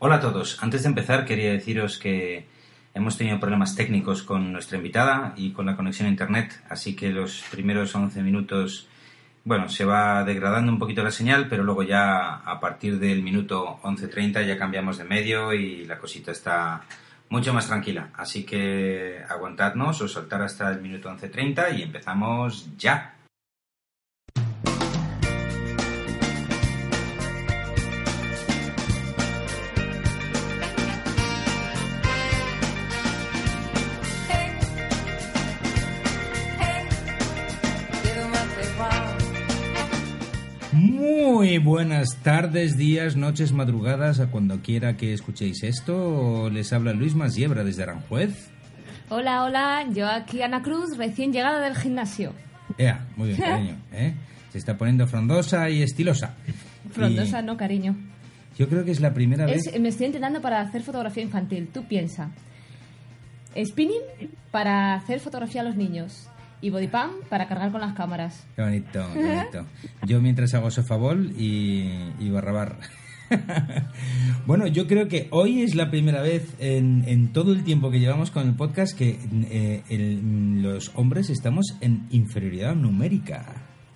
Hola a todos. Antes de empezar quería deciros que hemos tenido problemas técnicos con nuestra invitada y con la conexión a internet, así que los primeros 11 minutos, bueno, se va degradando un poquito la señal, pero luego ya a partir del minuto 11.30 ya cambiamos de medio y la cosita está mucho más tranquila. Así que aguantadnos o soltar hasta el minuto 11.30 y empezamos ya. Muy buenas tardes, días, noches, madrugadas, a cuando quiera que escuchéis esto. Les habla Luis Masiebra desde Aranjuez. Hola, hola, yo aquí Ana Cruz, recién llegada del gimnasio. Ea, muy bien, cariño. ¿eh? Se está poniendo frondosa y estilosa. Frondosa, Y no, cariño. Yo creo que es la primera vez. Es- me estoy entrenando para hacer fotografía infantil. Tú piensa. Spinning para hacer fotografía a los niños. Y body pump para cargar con las cámaras. Qué bonito, qué bonito. Yo mientras hago sofabol y, y barrabar. bueno, yo creo que hoy es la primera vez en, en todo el tiempo que llevamos con el podcast que eh, el- los hombres estamos en inferioridad numérica.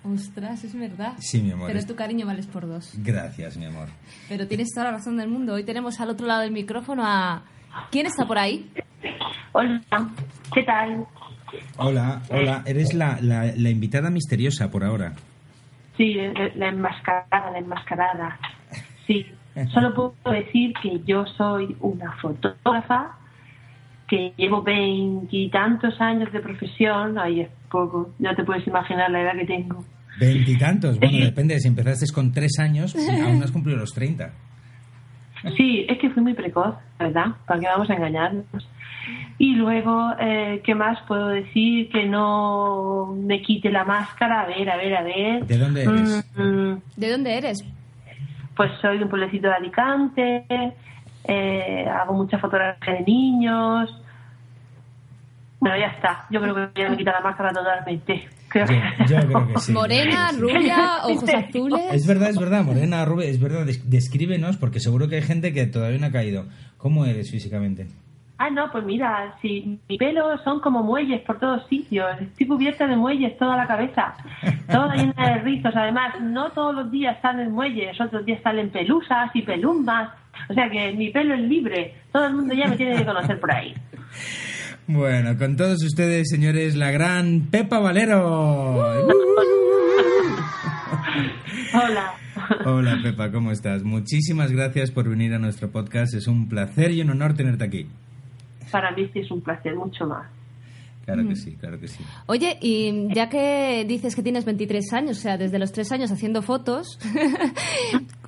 Ostras, es verdad. Sí, mi amor. Pero tu cariño vales por dos. Gracias, mi amor. Pero tienes toda la razón del mundo. Hoy tenemos al otro lado del micrófono a... ¿Quién está por ahí? Hola, ¿qué tal? Hola, hola. Eres la, la, la invitada misteriosa por ahora. Sí, la enmascarada, la enmascarada. Sí, solo puedo decir que yo soy una fotógrafa que llevo veintitantos años de profesión. Ay, es poco, no te puedes imaginar la edad que tengo. Veintitantos. Bueno, depende. Si empezaste con tres años, aún no has cumplido los treinta. Sí, es que fui muy precoz, ¿verdad? ¿Para qué vamos a engañarnos? Y luego, eh, ¿qué más puedo decir? Que no me quite la máscara. A ver, a ver, a ver. ¿De dónde eres? Mm, ¿De dónde eres? Pues soy de un pueblecito de Alicante, eh, hago mucha fotografía de niños. Bueno, ya está. Yo creo que ya me quita la máscara totalmente. Creo Yo, que- yo creo que sí. Morena, rubia, ojos azules. Es verdad, es verdad, Morena, Rubén, es verdad, des- descríbenos, porque seguro que hay gente que todavía no ha caído. ¿Cómo eres físicamente? Ah, no, pues mira, si mi pelo son como muelles por todos sitios. Estoy cubierta de muelles toda la cabeza. Toda llena de rizos. Además, no todos los días salen muelles, otros días salen pelusas y pelumbas. O sea que mi pelo es libre. Todo el mundo ya me tiene que conocer por ahí. Bueno, con todos ustedes, señores, la gran Pepa Valero. Hola. Hola, Pepa, ¿cómo estás? Muchísimas gracias por venir a nuestro podcast. Es un placer y un honor tenerte aquí. Para mí sí es un placer, mucho más. Claro que sí, claro que sí. Oye, y ya que dices que tienes 23 años, o sea, desde los 3 años haciendo fotos,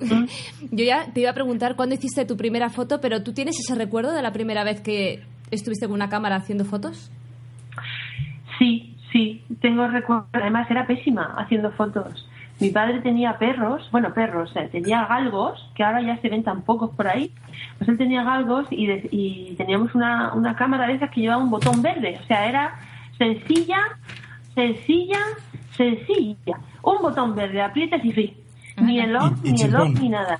yo ya te iba a preguntar cuándo hiciste tu primera foto, pero ¿tú tienes ese recuerdo de la primera vez que estuviste con una cámara haciendo fotos? Sí, sí, tengo recuerdo. Además, era pésima haciendo fotos. Mi padre tenía perros, bueno, perros, eh, tenía galgos, que ahora ya se ven tan pocos por ahí. Pues él tenía galgos y, de- y teníamos una, una cámara de esas que llevaba un botón verde. O sea, era sencilla, sencilla, sencilla. Un botón verde, aprietas y fin. Ni el Y- y ni el off, ni nada.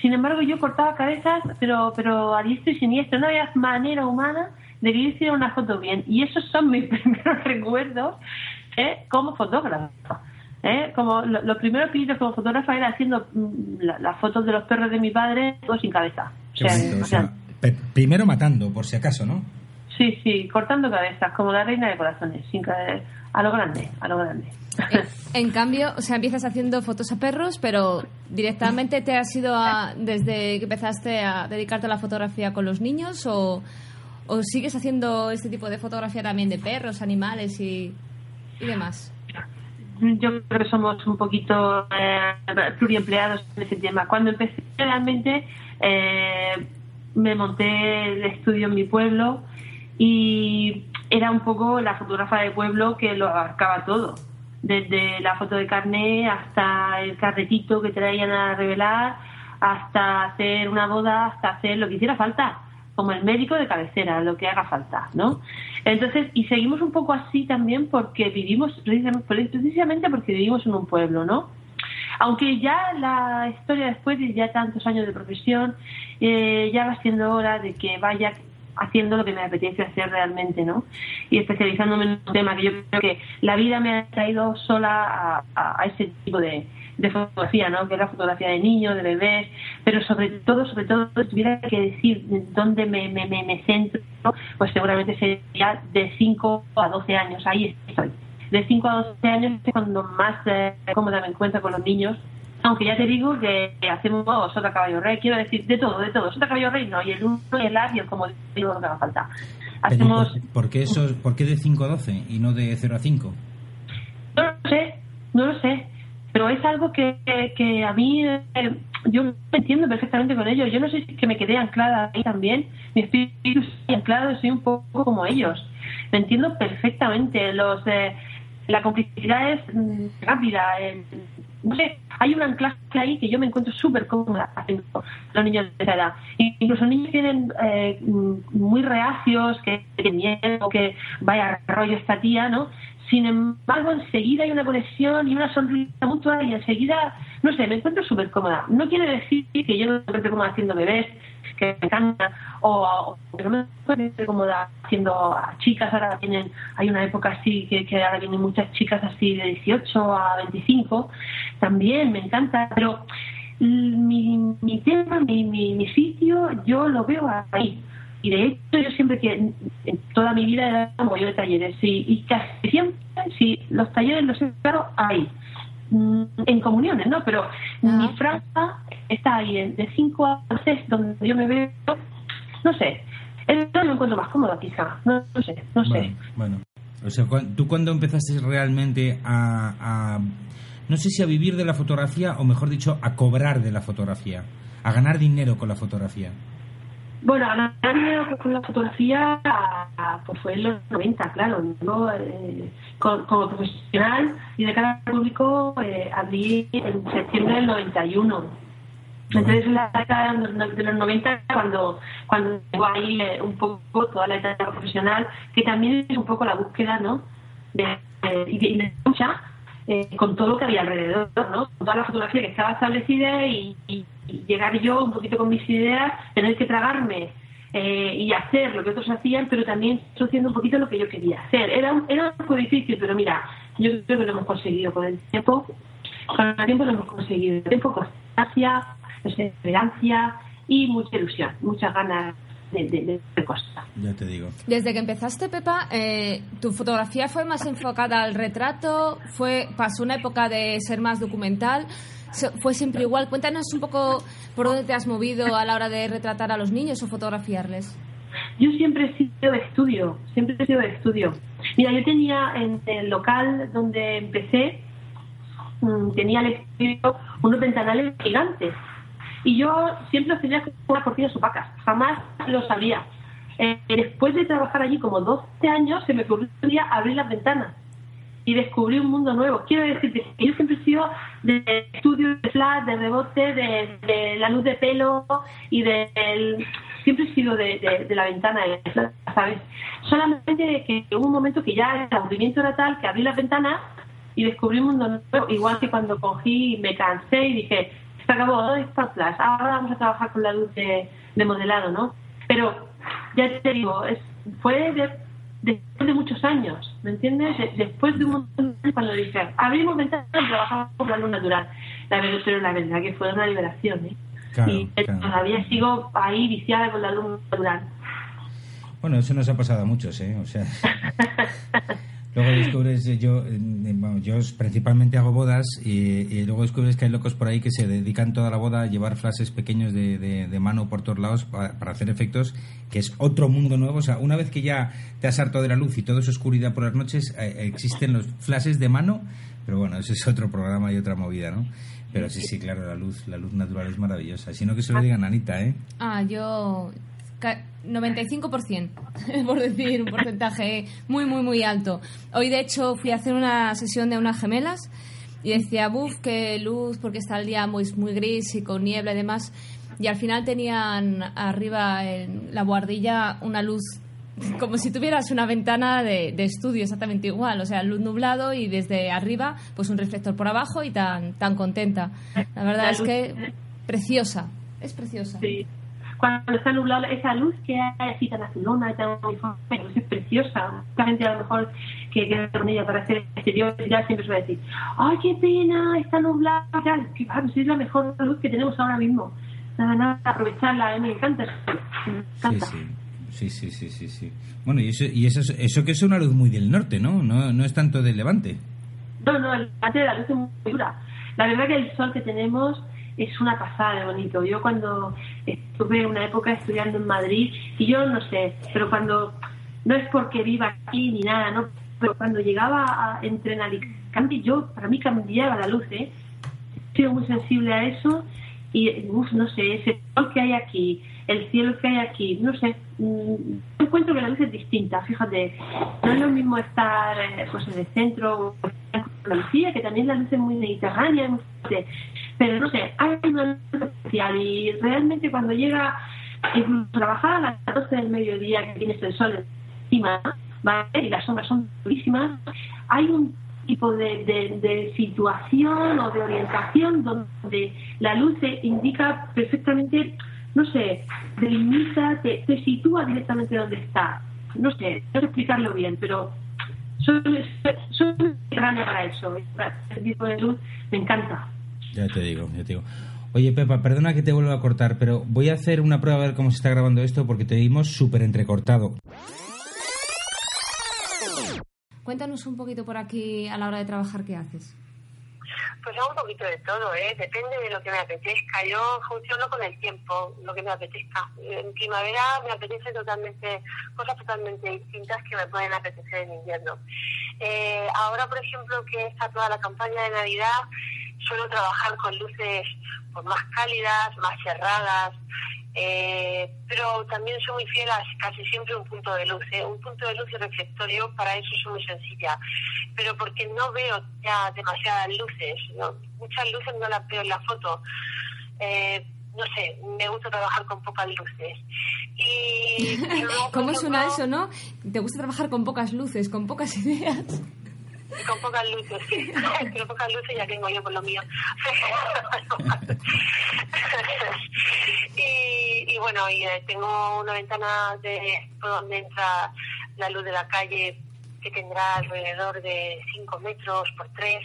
Sin embargo, yo cortaba cabezas, pero, pero a diestro y siniestro. No había manera humana de que yo hiciera una foto bien. Y esos son mis primeros recuerdos ¿eh? como fotógrafa. ¿Eh? Como lo- los primeros hice como fotógrafa era haciendo mm, la- las fotos de los perros de mi padre, todos sin cabeza. O sea, bonito, o primero matando, por si acaso, ¿no? sí, sí, cortando cabezas, como la reina de corazones, sin a lo grande, a lo grande. En cambio, o sea, empiezas haciendo fotos a perros, pero directamente te has ido a, desde que empezaste a dedicarte a la fotografía con los niños o, o sigues haciendo este tipo de fotografía también de perros, animales y, y demás. Yo creo que somos un poquito eh, pluriempleados en ese tema. Cuando empecé realmente, eh, me monté el estudio en mi pueblo y era un poco la fotógrafa de pueblo que lo abarcaba todo, desde la foto de carné hasta el carretito que traían a revelar, hasta hacer una boda, hasta hacer lo que hiciera falta, como el médico de cabecera, lo que haga falta, ¿no? Entonces, y seguimos un poco así también porque vivimos, precisamente porque vivimos en un pueblo, ¿no? Aunque ya la historia después de ya tantos años de profesión, eh, ya va siendo hora de que vaya haciendo lo que me apetece hacer realmente, ¿no? Y especializándome en un tema que yo creo que la vida me ha traído sola a, ese tipo de, fotografía, ¿no? Que es la fotografía de niños, de bebés, pero sobre todo, sobre todo, si tuviera que decir dónde me, me, me, centro, pues seguramente sería de 5 a 12 años, ahí estoy. De 5 a 12 años es cuando más eh, cómoda me encuentro con los niños aunque ya te digo que hacemos Sota Caballo Rey, quiero decir, de todo, de todo. Sota Caballo Rey no, y el 1 y el el como digo lo que haga falta. Hacemos... ¿por, qué eso, ¿Por qué de 5 a 12 y no de 0 a 5? No lo sé, no lo sé. Pero es algo que, que a mí, eh, yo me entiendo perfectamente con ellos. Yo no sé si es que me quedé anclada ahí también. Mi espíritu anclado, soy un poco como ellos. Me entiendo perfectamente. Los, eh, la complicidad es mm, rápida. No sé, hay un anclaje ahí que yo me encuentro súper cómoda haciendo los niños de esa edad. Incluso niños tienen eh, muy reacios, que tienen miedo, que vaya rollo esta tía, ¿no? Sin embargo, enseguida hay una conexión y una sonrisa mutua y enseguida, no sé, me encuentro súper cómoda. No quiere decir que yo no me encuentre cómoda haciendo bebés, que me encanta, o, que no me encuentre cómoda haciendo a chicas, ahora tienen, hay una época así que, que ahora vienen muchas chicas así de 18 a 25, también me encanta, pero mi, mi tema, mi, mi, mi sitio, yo lo veo ahí y de hecho yo siempre que en, toda mi vida he dado yo de talleres y, y, casi siempre si los talleres los he dado ahí mm, en comuniones no pero mi franja está ahí de 5 a 6 donde yo me veo no sé es me encuentro más cómoda quizá no, sé no sé. Bueno o sea tú cuando empezaste realmente a, a no sé si a vivir de la fotografía o mejor dicho a cobrar de la fotografía a ganar dinero con la fotografía bueno, ganar con la fotografía pues fue en los 90, claro. Eh, como profesional y de cara al público eh, abrí en septiembre del 91. Entonces, en la década de los 90, cuando, cuando tengo ahí eh, un poco toda la etapa profesional, que también es un poco la búsqueda, ¿no? De, de, de, lucha con todo lo que había alrededor, ¿no? Toda la fotografía que estaba establecida y llegar yo un poquito con mis ideas, tener que tragarme eh, y hacer lo que otros hacían, pero también haciendo un poquito lo que yo quería hacer. Era era un poco difícil, pero mira, yo creo que lo hemos conseguido con el tiempo. Con el tiempo lo hemos conseguido. Tiempo, constancia, perseverancia y mucha ilusión, muchas ganas de, de, de, cosas. Ya te digo. Desde que empezaste, Pepa, eh, ¿tu fotografía fue más enfocada al retrato? fue ¿Pasó una época de ser más documental? fue siempre igual. Cuéntanos un poco por dónde te has movido a la hora de retratar a los niños o fotografiarles. Yo siempre he sido de estudio, siempre he sido de estudio. Mira, yo tenía en el local donde empecé, mm, tenía al estudio unos ventanales gigantes. Y yo siempre los tenía con unas cortinas opacas, jamás lo sabía. Eh, después de trabajar allí como 12 años, se me ocurrió abrir las ventanas y descubrí un mundo nuevo. Quiero decir que yo siempre he sido de estudio de flash, de rebote, de, la luz de pelo y del... Siempre he sido de, la ventana, ¿sabes? Solamente que hubo un momento que ya el aburrimiento era tal que abrí las ventanas y descubrí un mundo nuevo. Igual que cuando cogí, me cansé y dije, se acabó, ¿dónde está flash? Ahora vamos a trabajar con la luz de, modelado, ¿no? Pero ya te digo, es, fue de después de muchos años, ¿me entiendes? Después de un montón de cuando dije, abrimos ventanas y trabajamos con la luz natural. La verdad, pero la verdad que fue una liberación, ¿eh? y todavía sigo ahí viciada con la luz natural. Bueno, eso nos ha pasado a muchos, ¿eh? O sea... Luego descubres, eh, yo, yo principalmente hago bodas y, luego descubres que hay locos por ahí que se dedican toda la boda a llevar flashes pequeños de, de, mano por todos lados para, hacer efectos, que es otro mundo nuevo. O sea, una vez que ya te has harto de la luz y todo es oscuridad por las noches, eh, existen los flashes de mano, pero bueno, ese es otro programa y otra movida, ¿no? Pero sí, sí, claro, la luz, la luz natural es maravillosa. Sino que se lo digan a Anita, ¿eh? Ah, yo 95%, por decir un porcentaje muy, muy, muy alto. Hoy, de hecho, fui a hacer una sesión de unas gemelas y decía, buf, qué luz, porque está el día muy, muy gris y con niebla y demás. Y al final tenían arriba en la guardilla una luz como si tuvieras una ventana de, de, estudio exactamente igual, o sea, luz nublado y desde arriba, pues un reflector por abajo y tan, tan contenta. La verdad es que preciosa, es preciosa. Sí. Cuando está nublado, esa luz que hay así tan azulona, tan uniforme, es preciosa. Mucha gente a lo mejor que queda con ella para hacer exterior ya siempre se va a decir, ¡ay, qué pena! Está nublado, ya, que, pues es la mejor luz que tenemos ahora mismo. Nada, nada, aprovecharla, a mí me encanta. Me encanta. Sí, sí. Sí, sí, sí, sí, sí. Bueno, y eso, y eso, eso que es una luz muy del norte, ¿no? No, no es tanto del levante. No, no, el levante de la luz es muy dura. La verdad que el sol que tenemos es una pasada de bonito. Yo cuando estuve una época estudiando en Madrid, y yo no sé, pero cuando, no es porque viva aquí ni nada, ¿no? Pero cuando llegaba a entrenar Alicante, yo, para mí cambiaba la luz, ¿eh? Sido muy sensible a eso y, uf, no sé, ese sol que hay aquí, el cielo que hay aquí, no sé, mm, encuentro que la luz es distinta, fíjate, no es lo mismo estar eh, pues en el centro o en Andalucía, que también la luz es muy mediterránea, pero no sé, hay una luz especial y realmente cuando llega, incluso trabajar a las 12 del mediodía que tienes el sol encima, ¿vale? y las sombras son durísimas, hay un tipo de, de, de, situación o de orientación donde la luz indica perfectamente no sé, delimita, te, te sitúa directamente donde está. No sé, no sé explicarlo bien, pero soy, soy grande para eso. Ese tipo de luz me encanta. Ya te digo, ya te digo. Oye, Pepa, perdona que te vuelva a cortar, pero voy a hacer una prueba a ver cómo se está grabando esto porque te vimos súper entrecortado. Cuéntanos un poquito por aquí a la hora de trabajar qué haces. Pues hago un poquito de todo, ¿eh? depende de lo que me apetezca. Yo funciono con el tiempo, lo que me apetezca. En primavera me apetece totalmente, cosas totalmente distintas que me pueden apetecer en invierno. Eh, ahora, por ejemplo, que está toda la campaña de Navidad, suelo trabajar con luces pues, más cálidas, más cerradas, eh, pero también soy muy fiel a casi siempre un punto de luz, ¿eh? un punto de luz y reflectorio, para eso soy muy sencilla, pero porque no veo ya demasiadas luces, ¿no? muchas luces no las veo en la foto. Eh, no sé, me gusta trabajar con pocas luces. Y, ¿Cómo suena eso, no? ¿Te gusta trabajar con pocas luces, con pocas ideas? Con pocas luces, sí. Pero pocas luces ya tengo yo por lo mío. y, y, bueno, y eh, tengo una ventana de donde entra la luz de la calle que tendrá alrededor de 5 metros por 3.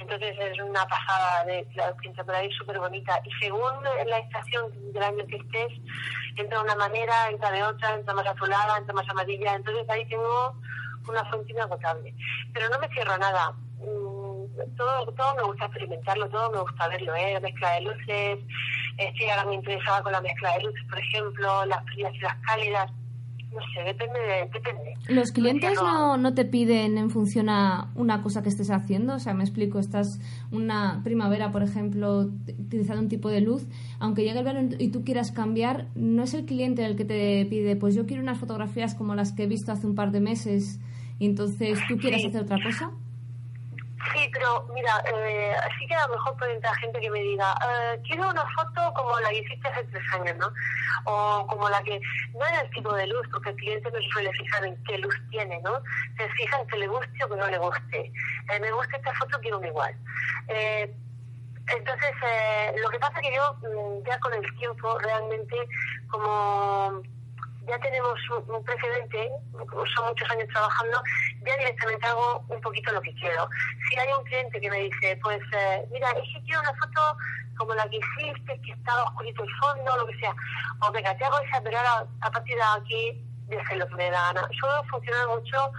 Entonces es una pasada de la temporada súper bonita. Y según la estación del año que estés, entra de una manera, entra de otra, entra más azulada, entra más amarilla. Entonces ahí tengo una fuente inagotable. Pero no me cierro a nada. Todo, todo me gusta experimentarlo, todo me gusta verlo, ¿eh? La mezcla de luces, estoy ahora me interesaba con la mezcla de luces, por ejemplo, las frías y las cálidas. No sé, depende, de, depende. ¿Los clientes no, no te piden en función a una cosa que estés haciendo? O sea, me explico, estás una primavera, por ejemplo, utilizando un tipo de luz, aunque llegue el verano y tú quieras cambiar, ¿no es el cliente el que te pide, pues yo quiero unas fotografías como las que he visto hace un par de meses y entonces tú quieras Sí. hacer otra cosa? Sí, pero mira, eh, sí que a lo mejor puede entrar gente que me diga, eh, quiero una foto como la que hiciste hace tres años, ¿no? O como la que, no en el tipo de luz, porque el cliente no suele fijar en qué luz tiene, ¿no? Se fija en que le guste o que no le guste. Eh, me gusta esta foto, quiero una igual. Eh, entonces, eh, lo que pasa que yo mm, ya con el tiempo realmente como ya tenemos un, precedente, son muchos años trabajando, ya directamente hago un poquito lo que quiero. Si hay un cliente que me dice, pues, eh, mira, es que quiero una foto como la que hiciste, que estaba oscurito el fondo, lo que sea, o venga, te hago esa, pero ahora a partir de aquí, deje lo que me da gana. Yo funciona mucho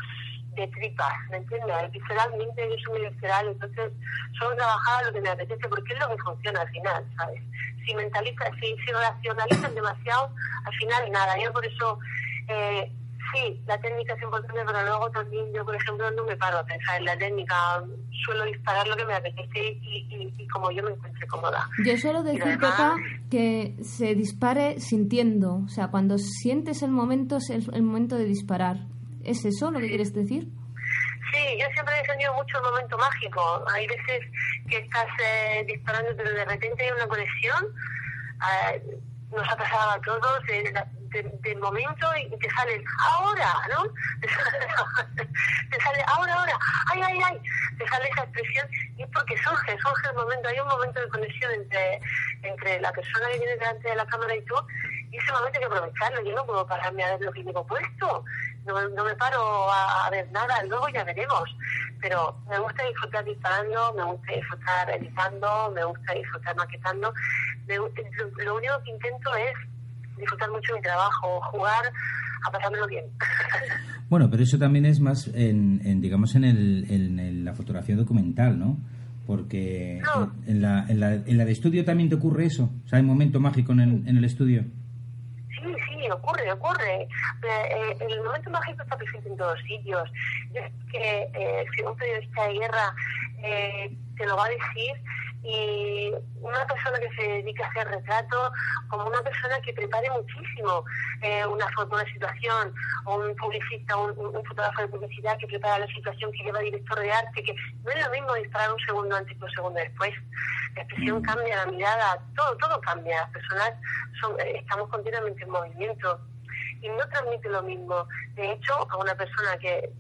de tripas, ¿me entiendes? Visceralmente, yo soy muy visceral, entonces solo trabajar lo que me apetece porque es lo que funciona al final, ¿sabes? Si mentaliza, si, si racionalizan demasiado, al final nada. Yo por eso eh, sí, la técnica es importante, pero luego también yo, por ejemplo, no me paro a pensar en la técnica. Suelo disparar lo que me apetece y, y, como yo me encuentre cómoda. Yo suelo decir, además, que se dispare sintiendo. O sea, cuando sientes el momento, es el, momento de disparar. ¿Es eso lo que quieres decir? Sí, yo siempre he sentido mucho el momento mágico. Hay veces que estás eh, disparando, pero de repente hay una conexión. Eh, nos ha pasado a todos. Eh, del momento y te sale ahora, ¿no? Te sale, ahora, ahora, ay, ay, ay, te sale esa expresión y es porque surge, surge el momento, hay un momento de conexión entre, entre la persona que viene delante de la cámara y tú y ese momento hay que aprovecharlo, yo no puedo pararme a ver lo que llevo puesto, no, no me paro a, ver nada, luego ya veremos, pero me gusta disfrutar disparando, me gusta disfrutar editando, me gusta disfrutar maquetando, lo único que intento es disfrutar mucho mi trabajo, jugar a pasármelo bien. Bueno, pero eso también es más, en, digamos, en, el, en, la fotografía documental, ¿no? Porque en, la, en, la, en la de estudio también te ocurre eso. O sea, hay un momento mágico en el, en el estudio. Sí, sí, ocurre, ocurre. Eh, el momento mágico está presente en todos sitios. es que eh, si un periodista de guerra eh, te lo va a decir, y una persona que se dedica a hacer retrato como una persona que prepare muchísimo eh, una foto, una situación, o un publicista, un, un, fotógrafo de publicidad que prepara la situación, que lleva director de arte, que no es lo mismo disparar un segundo antes que un segundo después. La expresión mm. cambia, la mirada, todo, todo cambia. Las personas son, eh, estamos continuamente en movimiento y no transmite lo mismo. De hecho, a una persona que,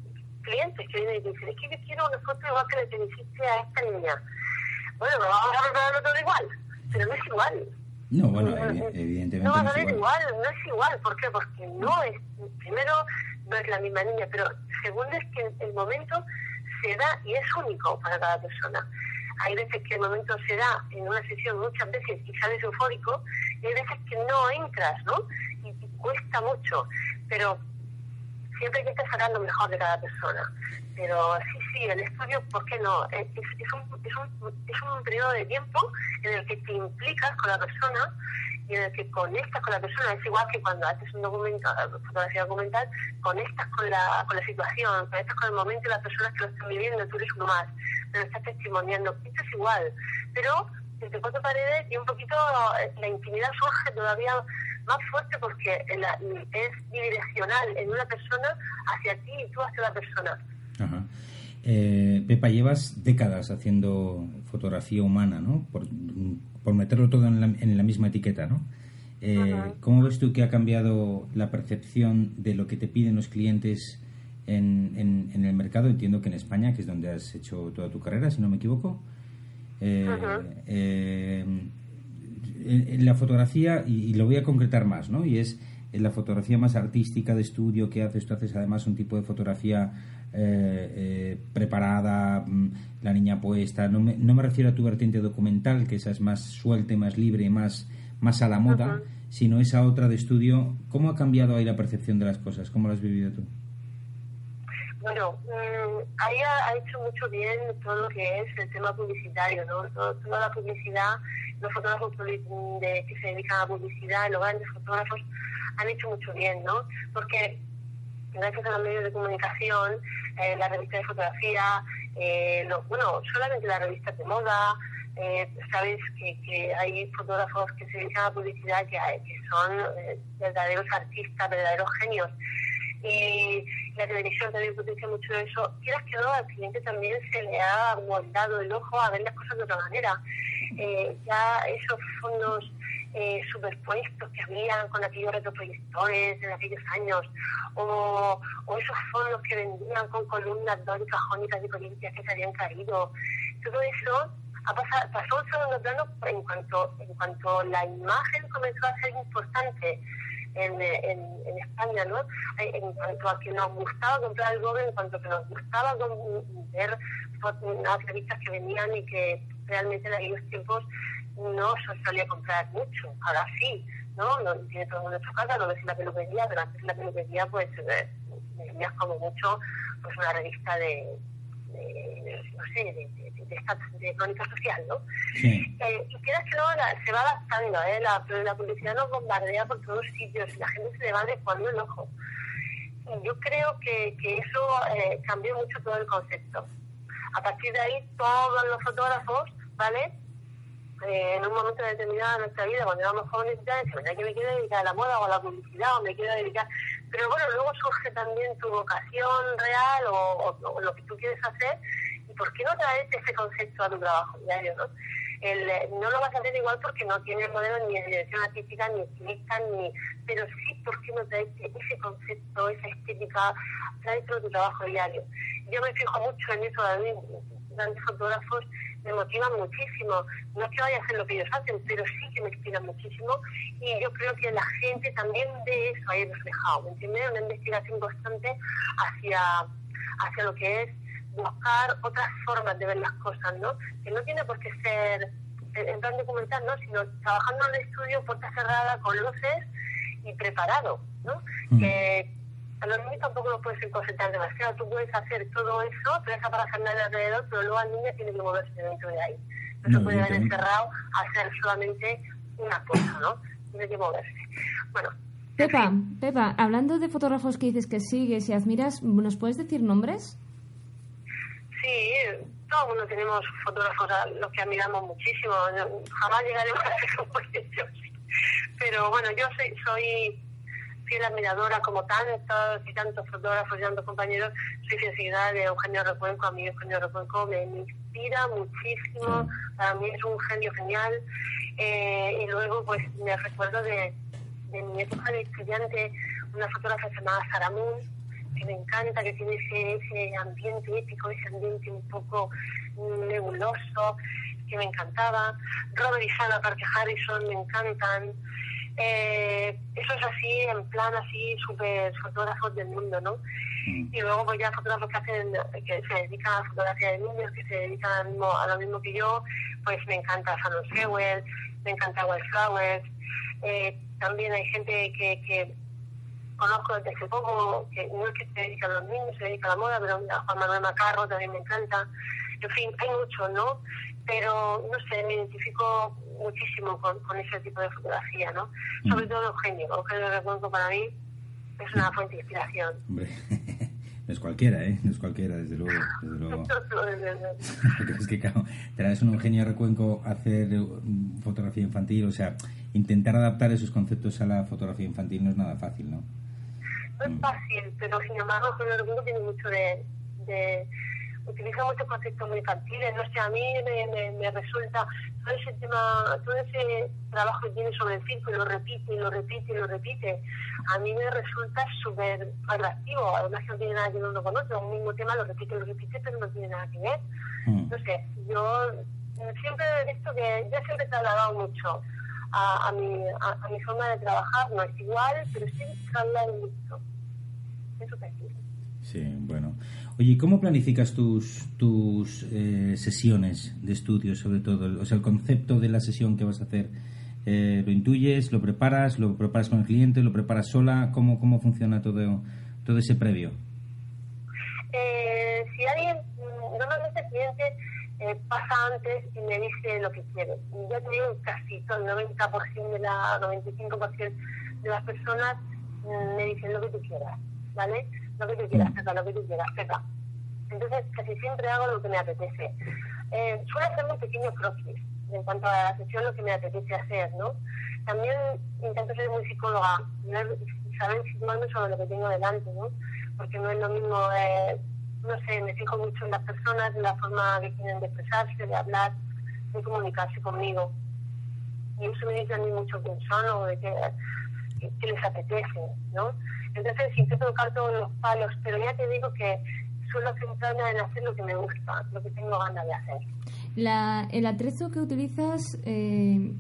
clientes que vienen y dicen, es que yo quiero una foto igual que la que le hiciste a esta niña bueno, lo vamos a prepararlo todo igual, pero no es igual. No, bueno, evidentemente. No va a salir igual. no es igual. ¿Por qué? Porque no es, primero, no es la misma niña, pero segundo es que el momento se da y es único para cada persona. Hay veces que el momento se da en una sesión muchas veces y sales eufórico, y hay veces que no entras, ¿no? Y, cuesta mucho, pero siempre hay que sacar lo mejor de cada persona. Pero sí, sí, el estudio, ¿por qué no? Es, un, es, un, es un periodo de tiempo en el que te implicas con la persona y en el que conectas con la persona. Es igual que cuando haces un documento, fotografía documental, conectas con la, con la situación, conectas con el momento y las personas que lo están viviendo, tú eres uno más, pero estás testimoniando. Esto es igual, pero entre cuatro paredes y un poquito eh, la intimidad surge todavía más fuerte porque es bidireccional en una persona hacia ti y tú hacia la persona. Ajá. Eh, Pepa, llevas décadas haciendo fotografía humana, ¿no? Por, meterlo todo en la, misma etiqueta, ¿no? Eh, ¿Cómo ves tú que ha cambiado la percepción de lo que te piden los clientes en, en, el mercado? Entiendo que en España, que es donde has hecho toda tu carrera, si no me equivoco. Eh, eh en, la fotografía, y, lo voy a concretar más, ¿no? Y es en la fotografía más artística de estudio que haces, tú haces además un tipo de fotografía eh, eh, preparada, mm, la niña puesta. No me, no me refiero a tu vertiente documental, que esa es más suelta, más libre, más, más a la moda, sino esa otra de estudio. ¿Cómo ha cambiado ahí la percepción de las cosas? ¿Cómo lo has vivido tú? Bueno, mm, ahí ha, hecho mucho bien todo lo que es el tema publicitario, ¿no? toda la publicidad los fotógrafos de, que se dedican a publicidad, los grandes fotógrafos, han hecho mucho bien, ¿no? Porque gracias a los medios de comunicación, eh, la revista de fotografía, eh, bueno, solamente la revista de moda, eh, sabes que, hay fotógrafos que se dedican a publicidad que, que son verdaderos artistas, verdaderos genios. Y la televisión también potencia mucho eso. Quieras que no, al cliente también se le ha moldado el ojo a ver las cosas de otra manera. Eh, ya esos fondos eh, superpuestos que habían con aquellos retroproyectores en aquellos años, o, esos fondos que vendían con columnas dóricas, jónicas y corintias que se habían caído. Todo eso ha pasado, pasó a un segundo plano en cuanto, en cuanto la imagen comenzó a ser importante en, en, España, ¿no? Eh, en cuanto a que nos gustaba comprar el Google, en cuanto a que nos gustaba ver las revistas que venían y que realmente en aquellos tiempos no se solía comprar mucho. Ahora sí, ¿no? no tiene todo en su casa, lo ves la peluquería, pero antes la peluquería, pues, eh, como mucho pues una revista de, no sé, de, de, de, crónica social, ¿no? Eh, y quieras que no, se va adaptando, ¿eh? La, la publicidad nos bombardea por todos sitios y la gente se le va adecuando el ojo. yo creo que, que eso eh, cambió mucho todo el concepto. A partir de ahí, todos los fotógrafos, ¿vale? Eh, en un momento determinado de nuestra vida, cuando éramos jóvenes, ya decían, que me quiero dedicar a la moda o a la publicidad o me quiero dedicar... Pero bueno, luego surge también tu vocación real o, lo que tú quieres hacer y ¿por qué no traes ese concepto a tu trabajo diario, no? el, eh, no lo vas a hacer igual porque no tiene modelo ni de dirección artística, ni estilista, ni, pero sí porque no traes ese concepto, esa estética, traes todo tu trabajo diario. Yo me fijo mucho en eso, David, grandes fotógrafos me motivan muchísimo. No es que vaya a hacer lo que ellos hacen, pero sí que me inspiran muchísimo y yo creo que la gente también de eso ahí reflejado, ¿me entiendes? Una investigación constante hacia, hacia lo que es buscar otras formas de ver las cosas, ¿no? Que no tiene por qué ser en plan documental, ¿no? Sino trabajando en el estudio, puerta cerrada, con luces y preparado, ¿no? Mm. Que a los niños tampoco lo puedes concentrar demasiado. Tú puedes hacer todo eso, pero esa parafernalia alrededor, pero luego al niño tiene que moverse dentro de ahí. No, se puede haber encerrado a hacer solamente una cosa, ¿no? Tiene que moverse. Bueno. Pepa, Pepa, hablando de fotógrafos que dices que sigues y admiras, ¿nos puedes decir nombres? Sí, todo el mundo tenemos fotógrafos a los que admiramos muchísimo. Jamás llegaremos a ser como ellos. Pero bueno, yo soy, soy fiel admiradora como tantos y tantos fotógrafos y tantos compañeros. Soy fiel de Eugenio Recuenco. A mí Eugenio Recuenco me, inspira muchísimo. Para mí es un genio genial. Eh, y luego pues me recuerdo de, de mi época de estudiante, una fotógrafa llamada Sara Moon que me encanta, que tiene ese, ese ambiente épico, ese ambiente un poco nebuloso, que me encantaba. Robert y Hannah Parker Harrison me encantan. Eh, eso es así, en plan así, súper fotógrafos del mundo, ¿no? Mm. Y luego pues ya fotógrafos que hacen, que se dedican a la fotografía de niños, que se dedican a lo mismo, a lo mismo que yo, pues me encanta Shannon Sewell, me encanta Wildflowers. Eh, también hay gente que, que conozco desde hace poco, que no es que se dedica a los niños, se dedica a la moda, pero a Juan Manuel Macarro también me encanta. En fin, hay mucho, ¿no? Pero, no sé, me identifico muchísimo con, con ese tipo de fotografía, ¿no? Mm. Sobre todo Eugenio. Eugenio Recuenco para mí es una fuente de inspiración. Hombre. No es cualquiera, ¿eh? No es cualquiera, desde luego. Desde luego. es que, claro, traes un Eugenio Recuenco a hacer fotografía infantil, o sea, intentar adaptar esos conceptos a la fotografía infantil no es nada fácil, ¿no? no es fácil, pero sin embargo el mundo tiene mucho de, de utiliza muchos conceptos muy infantiles, no sé, a mí me, me, resulta todo ese tema, todo ese trabajo que tiene sobre el circo y lo repite y lo repite y lo repite, a mí me resulta súper atractivo, además que no tiene nada que ver uno con otro, un mismo tema lo repite y lo repite, pero no tiene nada que ver. Mm. No sé, yo siempre he visto que, yo siempre he trasladado mucho a, a, mi, a, mi forma de trabajar, no es igual, pero sí trasladado mucho. Sí, bueno. Oye, ¿cómo planificas tus, tus eh, sesiones de estudio, sobre todo? O sea, el concepto de la sesión que vas a hacer, eh, ¿lo intuyes, lo preparas, lo preparas con el cliente, lo preparas sola? ¿Cómo, cómo funciona todo, todo ese previo? Eh, si alguien, normalmente el cliente eh, pasa antes y me dice lo que quiere. Ya te digo, casi todo, el 90% de la, 95% de las personas mm, me dicen lo que tú quieras. ¿vale? Lo que tú quieras, Pepa, lo que tú quieras, Pepa. Entonces, casi siempre hago lo que me apetece. Eh, suelo hacer un pequeño croquis en cuanto a la sesión, lo que me apetece hacer, ¿no? También intento ser muy psicóloga, saber situarme sobre lo que tengo delante, ¿no? Porque no es lo mismo, eh, no sé, me fijo mucho en las personas, en la forma que tienen de expresarse, de hablar, de comunicarse conmigo. Y eso me dice a mí mucho quién son o de qué, qué les apetece, ¿no? Entonces intento tocar todos los palos, pero ya te digo que suelo centrarme en hacer lo que me gusta, lo que tengo ganas de hacer. La, ¿El atrezo que utilizas eh,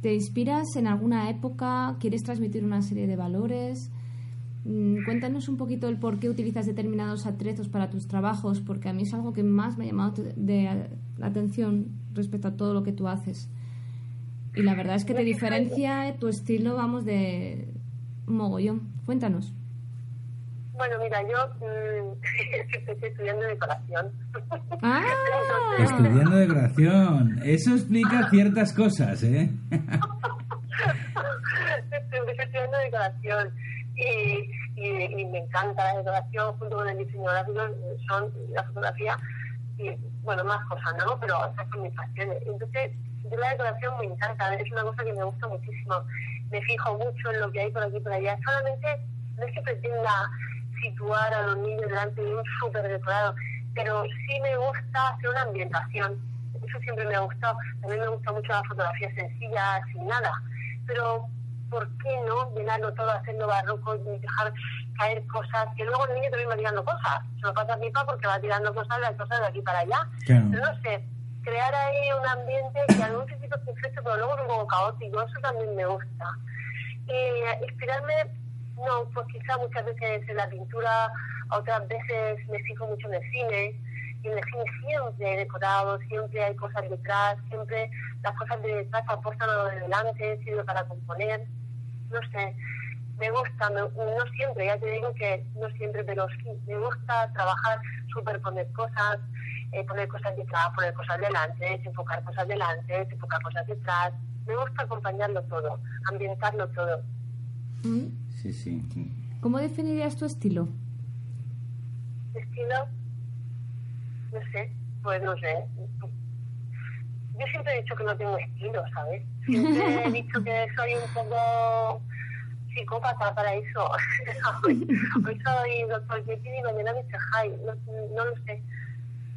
te inspiras en alguna época? ¿Quieres transmitir una serie de valores? Mm, cuéntanos un poquito el por qué utilizas determinados atrezos para tus trabajos, porque a mí es algo que más me ha llamado de la atención respecto a todo lo que tú haces. Y la verdad es que te diferencia tu estilo, vamos, de mogollón. Cuéntanos. Bueno, mira, yo mmm, estoy estudiando decoración. Ah. estudiando decoración. Eso explica ciertas cosas, ¿eh? estoy estudiando decoración. Y, y, me encanta la decoración junto con el diseño gráfico, son la fotografía y, bueno, más cosas, ¿no? Pero esas son mis pasiones. Entonces, yo la decoración me encanta, es una cosa que me gusta muchísimo. Me fijo mucho en lo que hay por aquí y por allá. Solamente no es que pretenda situar a los niños delante de un súper decorado, pero sí me gusta hacer una ambientación. Eso siempre me ha gustado. También me gusta mucho la fotografía sencilla, sin nada. Pero, ¿por qué no llenarlo todo haciendo barroco y dejar caer cosas? Que luego el niño también va tirando cosas. Se lo pasa a pipa porque va tirando cosas, las cosas de aquí para allá. Pero no sé, crear ahí un ambiente que a un principio es perfecto, pero luego es poco caótico. Eso también me gusta. Eh, inspirarme no, pues quizá muchas veces en la pintura, otras veces me fijo mucho en el cine. Y en el cine siempre hay decorado, siempre hay cosas detrás, siempre las cosas de detrás aportan a lo de delante, sirve para componer. No sé, me gusta, no siempre, ya te digo que no siempre, pero sí, me gusta trabajar, superponer cosas, eh, poner cosas detrás, poner cosas delante, enfocar cosas delante, enfocar cosas detrás. Me gusta acompañarlo todo, ambientarlo todo. Mm. Sí, sí. ¿Cómo definirías tu estilo? ¿Estilo? No sé, pues no sé. Yo siempre he dicho que no tengo estilo, ¿sabes? Siempre he dicho que soy un poco psicópata para eso. hoy, soy doctor Kitty y mañana Mr. High. No, no lo sé.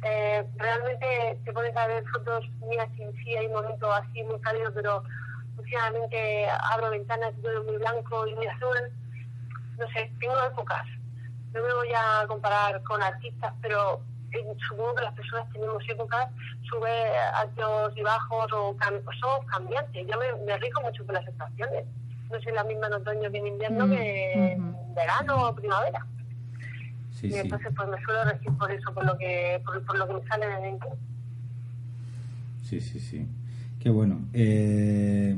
Eh, realmente te pones a ver fotos mías y sí hay momentos así muy cálidos, pero últimamente abro ventanas y todo muy blanco y muy azul. No sé, tengo épocas. No me voy a comparar con artistas, pero supongo que las personas tenemos épocas, sube altos y bajos o somos cambiantes. Yo me, me, rijo mucho con las estaciones. No soy la misma en otoño que en invierno mm, que en verano o primavera. Y entonces pues me suelo regir por eso, por lo que, por, lo que me sale de dentro. Sí, sí, sí. Qué bueno. Eh,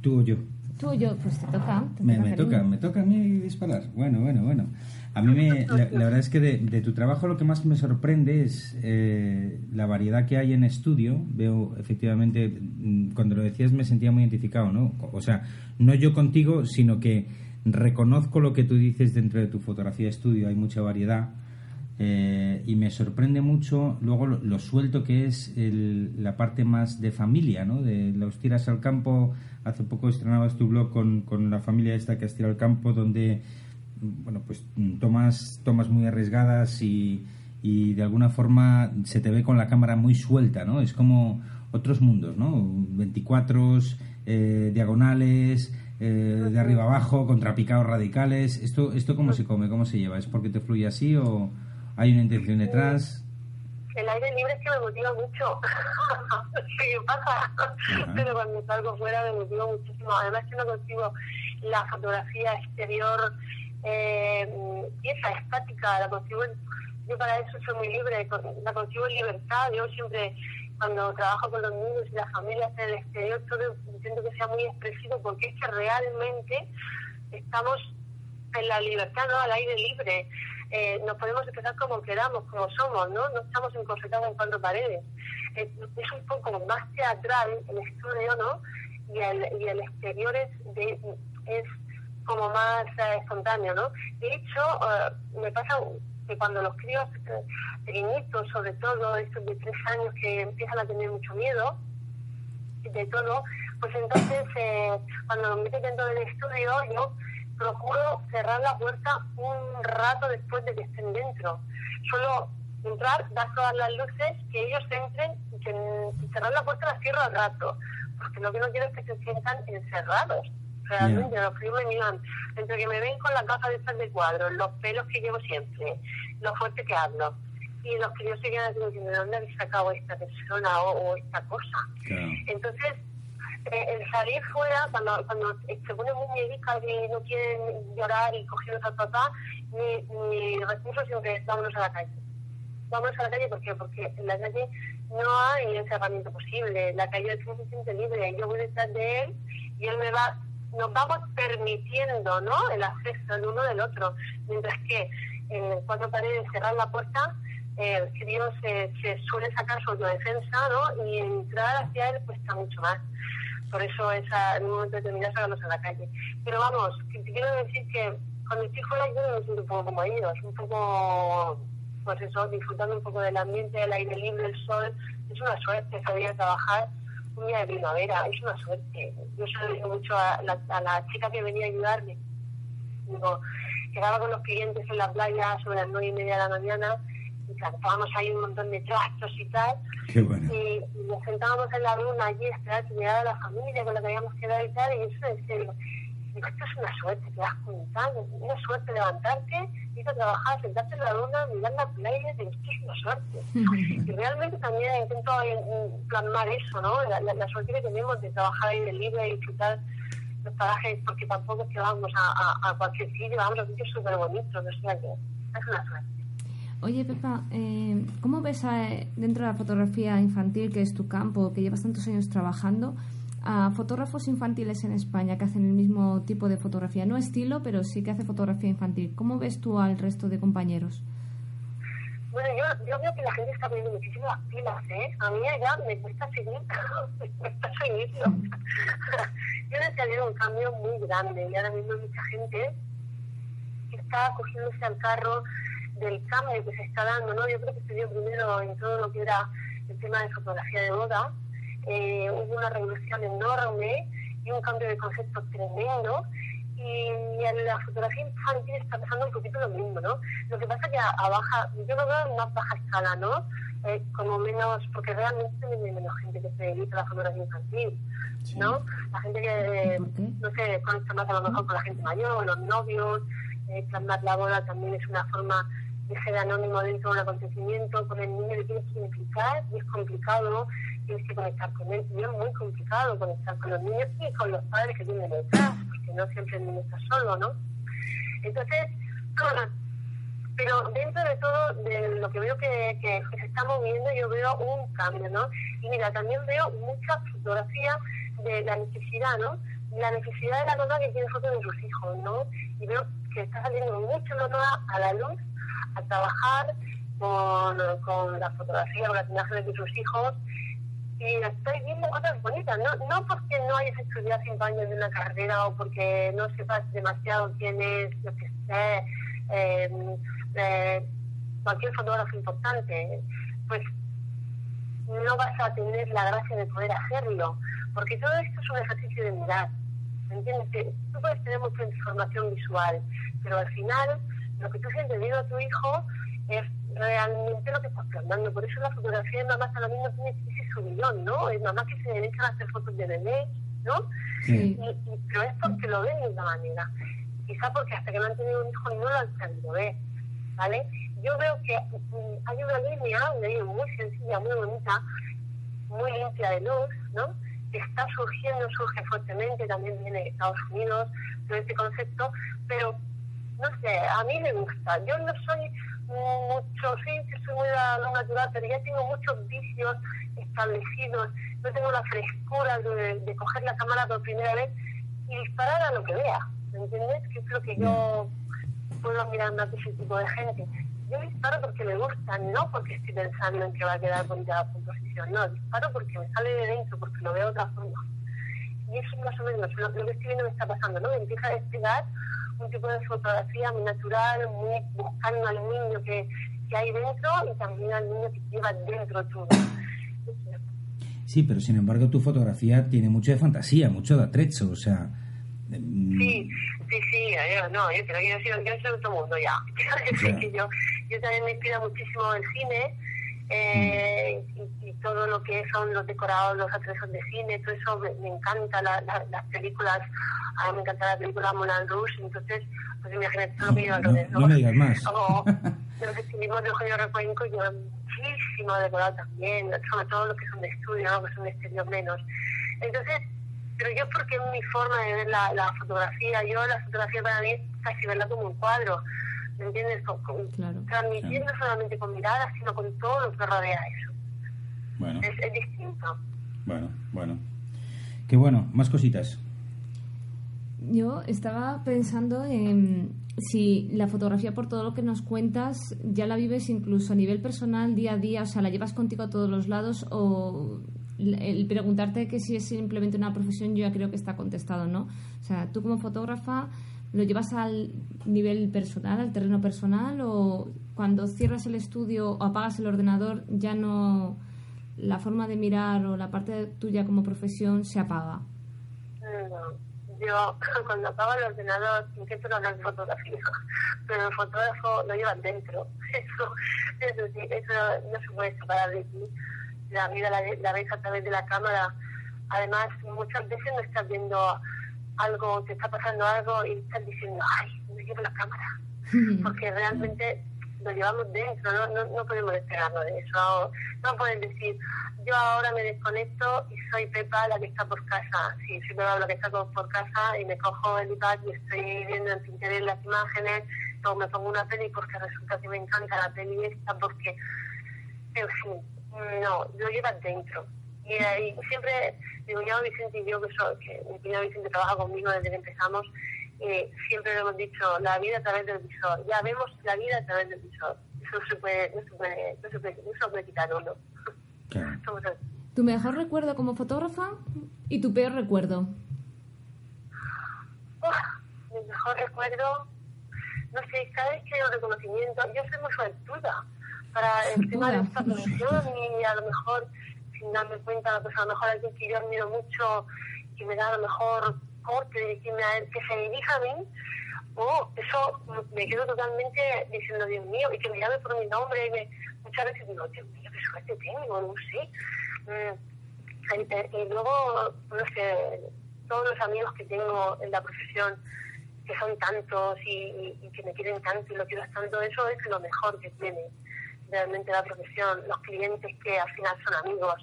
¿Tú o yo? Tú o yo, pues te toca. me, toca, me toca a mí disparar. Bueno, bueno, bueno. A mí me, la, verdad es que de, tu trabajo lo que más me sorprende es eh, la variedad que hay en estudio. Veo, efectivamente, mm, cuando lo decías me sentía muy identificado, ¿no? O sea, no yo contigo, sino que reconozco lo que tú dices dentro de tu fotografía de estudio. Hay mucha variedad eh, y me sorprende mucho luego lo, suelto que es la parte más de familia, ¿no? De los tiras al campo. Hace poco estrenabas tu blog con, con la familia esta que has tirado al campo, donde, bueno, pues tomas, tomas muy arriesgadas y, y de alguna forma se te ve con la cámara muy suelta, ¿no? Es como otros mundos, ¿no? 24 eh, diagonales, eh, de arriba abajo, contrapicados radicales. ¿Esto, ¿Esto cómo se come? ¿Cómo se lleva? ¿Es porque te fluye así o...? ¿Hay una intención detrás? El aire libre es que me motiva mucho. sí, pasa. Pero cuando salgo fuera me motiva muchísimo. Además que no consigo la fotografía exterior eh, esa estática, la consigo yo para eso soy muy libre, la consigo en libertad. Yo siempre, cuando trabajo con los niños y las familias en el exterior, todo intento que sea muy expresivo porque es que realmente estamos en la libertad, ¿no? Al aire libre eh, nos podemos expresar como queramos, como somos, ¿no? No estamos encorsetados en cuatro paredes. es un poco más teatral el estudio, ¿no? Y el, y el exterior es, es como más eh, espontáneo, ¿no? De hecho, eh, me pasa que cuando los críos pequeñitos, sobre todo estos de tres años que empiezan a tener mucho miedo de todo, pues entonces cuando los meten dentro del estudio, yo procuro cerrar la puerta un rato después de que estén dentro. Solo entrar, dar todas las luces, que ellos entren y, que, cerrar la puerta la cierro al rato, porque lo que no quiero es que se sientan encerrados. Realmente, los fríos me miran, entre que me ven con la caja de estas de cuadros, los pelos que llevo siempre, lo fuerte que hablo, y los que yo se quedan diciendo, ¿de dónde habéis sacado esta persona o, esta cosa? Entonces, eh, el salir fuera, cuando, cuando se pone muy médica y no quieren llorar y coger a papá, mi, mi recurso siempre es vámonos a la calle. Vámonos a la calle, ¿por qué? Porque en la calle no hay encerramiento posible. La calle es se siente libre. Yo voy detrás de él y él me va, nos vamos permitiendo, ¿no? El acceso el uno del otro. Mientras que en cuatro paredes cerrar la puerta, eh, crío se, se suele sacar su autodefensa, ¿no? Y entrar hacia él cuesta mucho más por eso esa, en un momento determinado salgamos a la calle. Pero vamos, que te quiero decir que cuando estoy fuera yo me siento un poco como ellos, un poco, pues eso, disfrutando un poco del ambiente, del aire libre, el sol. Es una suerte salir trabajar día de primavera, es una suerte. Yo se lo digo mucho a la, a la chica que venía a ayudarme. Digo, quedaba con los clientes en la playa sobre las nueve y media de la mañana y cantábamos ahí un montón de trastos y tal. Qué bueno. Y, nos sentábamos en la luna allí a esperar que llegara la familia con la que habíamos quedado y tal, y eso en serio. Digo, esto es una suerte, te das cuenta, una suerte levantarte, ir a trabajar, sentarte en la luna, mirar la playa, es una suerte. y realmente también intento plasmar eso, ¿no? La, la, la suerte que tenemos de trabajar ahí en libre y disfrutar los parajes, porque tampoco es que vamos a, a, a cualquier sitio, vamos a sitios súper bonitos, o sea que es una suerte. Oye, Pepa, eh, ¿cómo ves a, dentro de la fotografía infantil, que es tu campo, que llevas tantos años trabajando, a fotógrafos infantiles en España que hacen el mismo tipo de fotografía? No estilo, pero sí que hace fotografía infantil. ¿Cómo ves tú al resto de compañeros? Bueno, yo, veo que la gente está poniendo muchísimas pilas, ¿eh? A mí ya me cuesta seguir, me cuesta seguirlo. yo necesitaría un cambio muy grande y ahora mismo hay mucha gente que está cogiéndose al carro del cambio que se está dando, ¿no? Yo creo que dio primero en todo lo que era el tema de fotografía de boda. Eh, hubo una revolución enorme y un cambio de concepto tremendo. Y, en la fotografía infantil está pasando un poquito lo mismo, ¿no? Lo que pasa es que a, a baja, yo lo veo en más baja escala, ¿no? Eh, como menos, porque realmente hay menos gente que se dedica a la fotografía infantil, ¿no? La gente que, no sé, conecta más a lo mejor con la gente mayor, los novios, eh, plasmar la boda también es una forma de ser anónimo dentro de un acontecimiento, con el niño le tienes que implicar y es complicado, tienes que conectar con él, y es muy complicado conectar con los niños y con los padres que tienen detrás, porque no siempre el niño está solo, ¿no? Entonces, pero dentro de todo, de lo que veo que, que, se está moviendo, yo veo un cambio, ¿no? Y mira, también veo mucha fotografía de la necesidad, ¿no? La necesidad de la mamá que tiene fotos de sus hijos, ¿no? Y veo que está saliendo mucho mamá a la luz a trabajar con, con la fotografía, con las imágenes de sus hijos y estoy viendo cosas bonitas, no, no porque no hayas estudiado cinco años de una carrera o porque no sepas demasiado quién es, lo que sé, eh, eh, cualquier fotógrafo importante, pues no vas a tener la gracia de poder hacerlo, porque todo esto es un ejercicio de mirar, ¿entiendes? Que tú puedes tener mucha información visual, pero al final lo que tú sientes viendo a tu hijo es realmente lo que estás plasmando. Por eso la fotografía de mamás ahora mismo tiene ese subidón, ¿no? Es mamás que se dedican a hacer fotos de bebés, ¿no? Sí. Y, y, pero es porque lo ven de una manera. Quizá porque hasta que no han tenido un hijo no lo han sabido ver, ¿vale? Yo veo que mm, hay una línea, una línea muy sencilla, muy bonita, muy limpia de luz, ¿no? Que está surgiendo, surge fuertemente, también viene de Estados Unidos, todo este concepto, pero no sé, a mí me gusta. Yo no soy mucho, sí, que soy muy a lo natural, pero ya tengo muchos vicios establecidos. No tengo la frescura de, de, coger la cámara por primera vez y disparar a lo que vea. ¿Me entiendes? Que es lo que yo puedo mirar más de ese tipo de gente. Yo disparo porque me gusta, no porque estoy pensando en que va a quedar bonita la composición. No, disparo porque me sale de dentro, porque lo veo de otra forma. Y eso más o menos lo, lo que estoy viendo me está pasando, ¿no? Me empieza a despegar un tipo de fotografía muy natural, muy buscando al niño que, que hay dentro y también al niño que lleva dentro todo. Sí, pero sin embargo tu fotografía tiene mucho de fantasía, mucho de atrecho, o sea... Mm... Sí, sí, sí, yo, no, yo creo que yo soy, yo soy otro mundo ya. yo también me inspira muchísimo el cine eh, y, y, todo lo que son los decorados, los atrezos de cine, todo eso me, me encanta, la, la, las películas, a mí me encanta la película Moulin Rouge, entonces, pues imagínate todo lo que yo alrededor. No, no me digas más. Los estilismos de Eugenio Recuenco llevan muchísimo decorado también, sobre todo los que son de estudio, ¿no? que son de exterior menos. Entonces, pero yo porque mi forma de ver la, la fotografía, yo la fotografía para mí es casi verla como un cuadro. ¿Me entiendes? Con, con, claro, transmitiendo claro. solamente con miradas, sino con todo lo que rodea eso. Bueno. Es, es, distinto. Bueno, bueno. Qué bueno, más cositas. Yo estaba pensando en si la fotografía, por todo lo que nos cuentas, ya la vives incluso a nivel personal, día a día, o sea, la llevas contigo a todos los lados o el preguntarte que si es simplemente una profesión, yo ya creo que está contestado, ¿no? O sea, tú como fotógrafa lo llevas al nivel personal, al terreno personal, o cuando cierras el estudio o apagas el ordenador, ya no la forma de mirar o la parte tuya como profesión se apaga. No. Yo, cuando apago el ordenador, intento no hablar de fotografía, pero el fotógrafo lo lleva dentro. Eso, eso, sí, eso no se puede separar de ti la vida la, la ves a través de la cámara. Además, muchas veces no estás viendo algo, te está pasando algo y estás diciendo, ay, me llevo la cámara. Porque realmente lo llevamos dentro, no, no, no podemos despegarnos de eso. No pueden decir, yo ahora me desconecto y soy Pepa la que está por casa. Sí, soy Pepa la que está por casa y me cojo el iPad y estoy viendo en Pinterest las imágenes, o me pongo una peli porque resulta que me encanta la peli esta, porque, en fin, no, lo llevas dentro. Y, ahí siempre, mi cuñado Vicente y yo, que, soy, que mi cuñado Vicente trabaja conmigo desde que empezamos, eh, siempre lo hemos dicho, la vida a través del visor. Ya vemos la vida a través del visor. Eso se puede, no se puede, no se puede, no se puede quitar uno. ¿Tu mejor recuerdo como fotógrafa y tu peor recuerdo? mi mejor recuerdo, no sé, cada vez que hay un reconocimiento, yo soy muy suertuda para el tema de esta profesión y a lo mejor sin darme cuenta, pues a lo mejor alguien que yo admiro mucho y me da a lo mejor corte que, me, que se dirija a mí, oh, eso me quedo totalmente diciendo, Dios mío, y que me llame por mi nombre, y me, muchas veces digo, Dios mío, qué suerte tengo, no sé. Mm, y, y, luego, no sé, todos los amigos que tengo en la profesión, que son tantos y, y, que me quieren tanto y lo quiero tanto, eso es lo mejor que tiene realmente la profesión, los clientes que al final son amigos,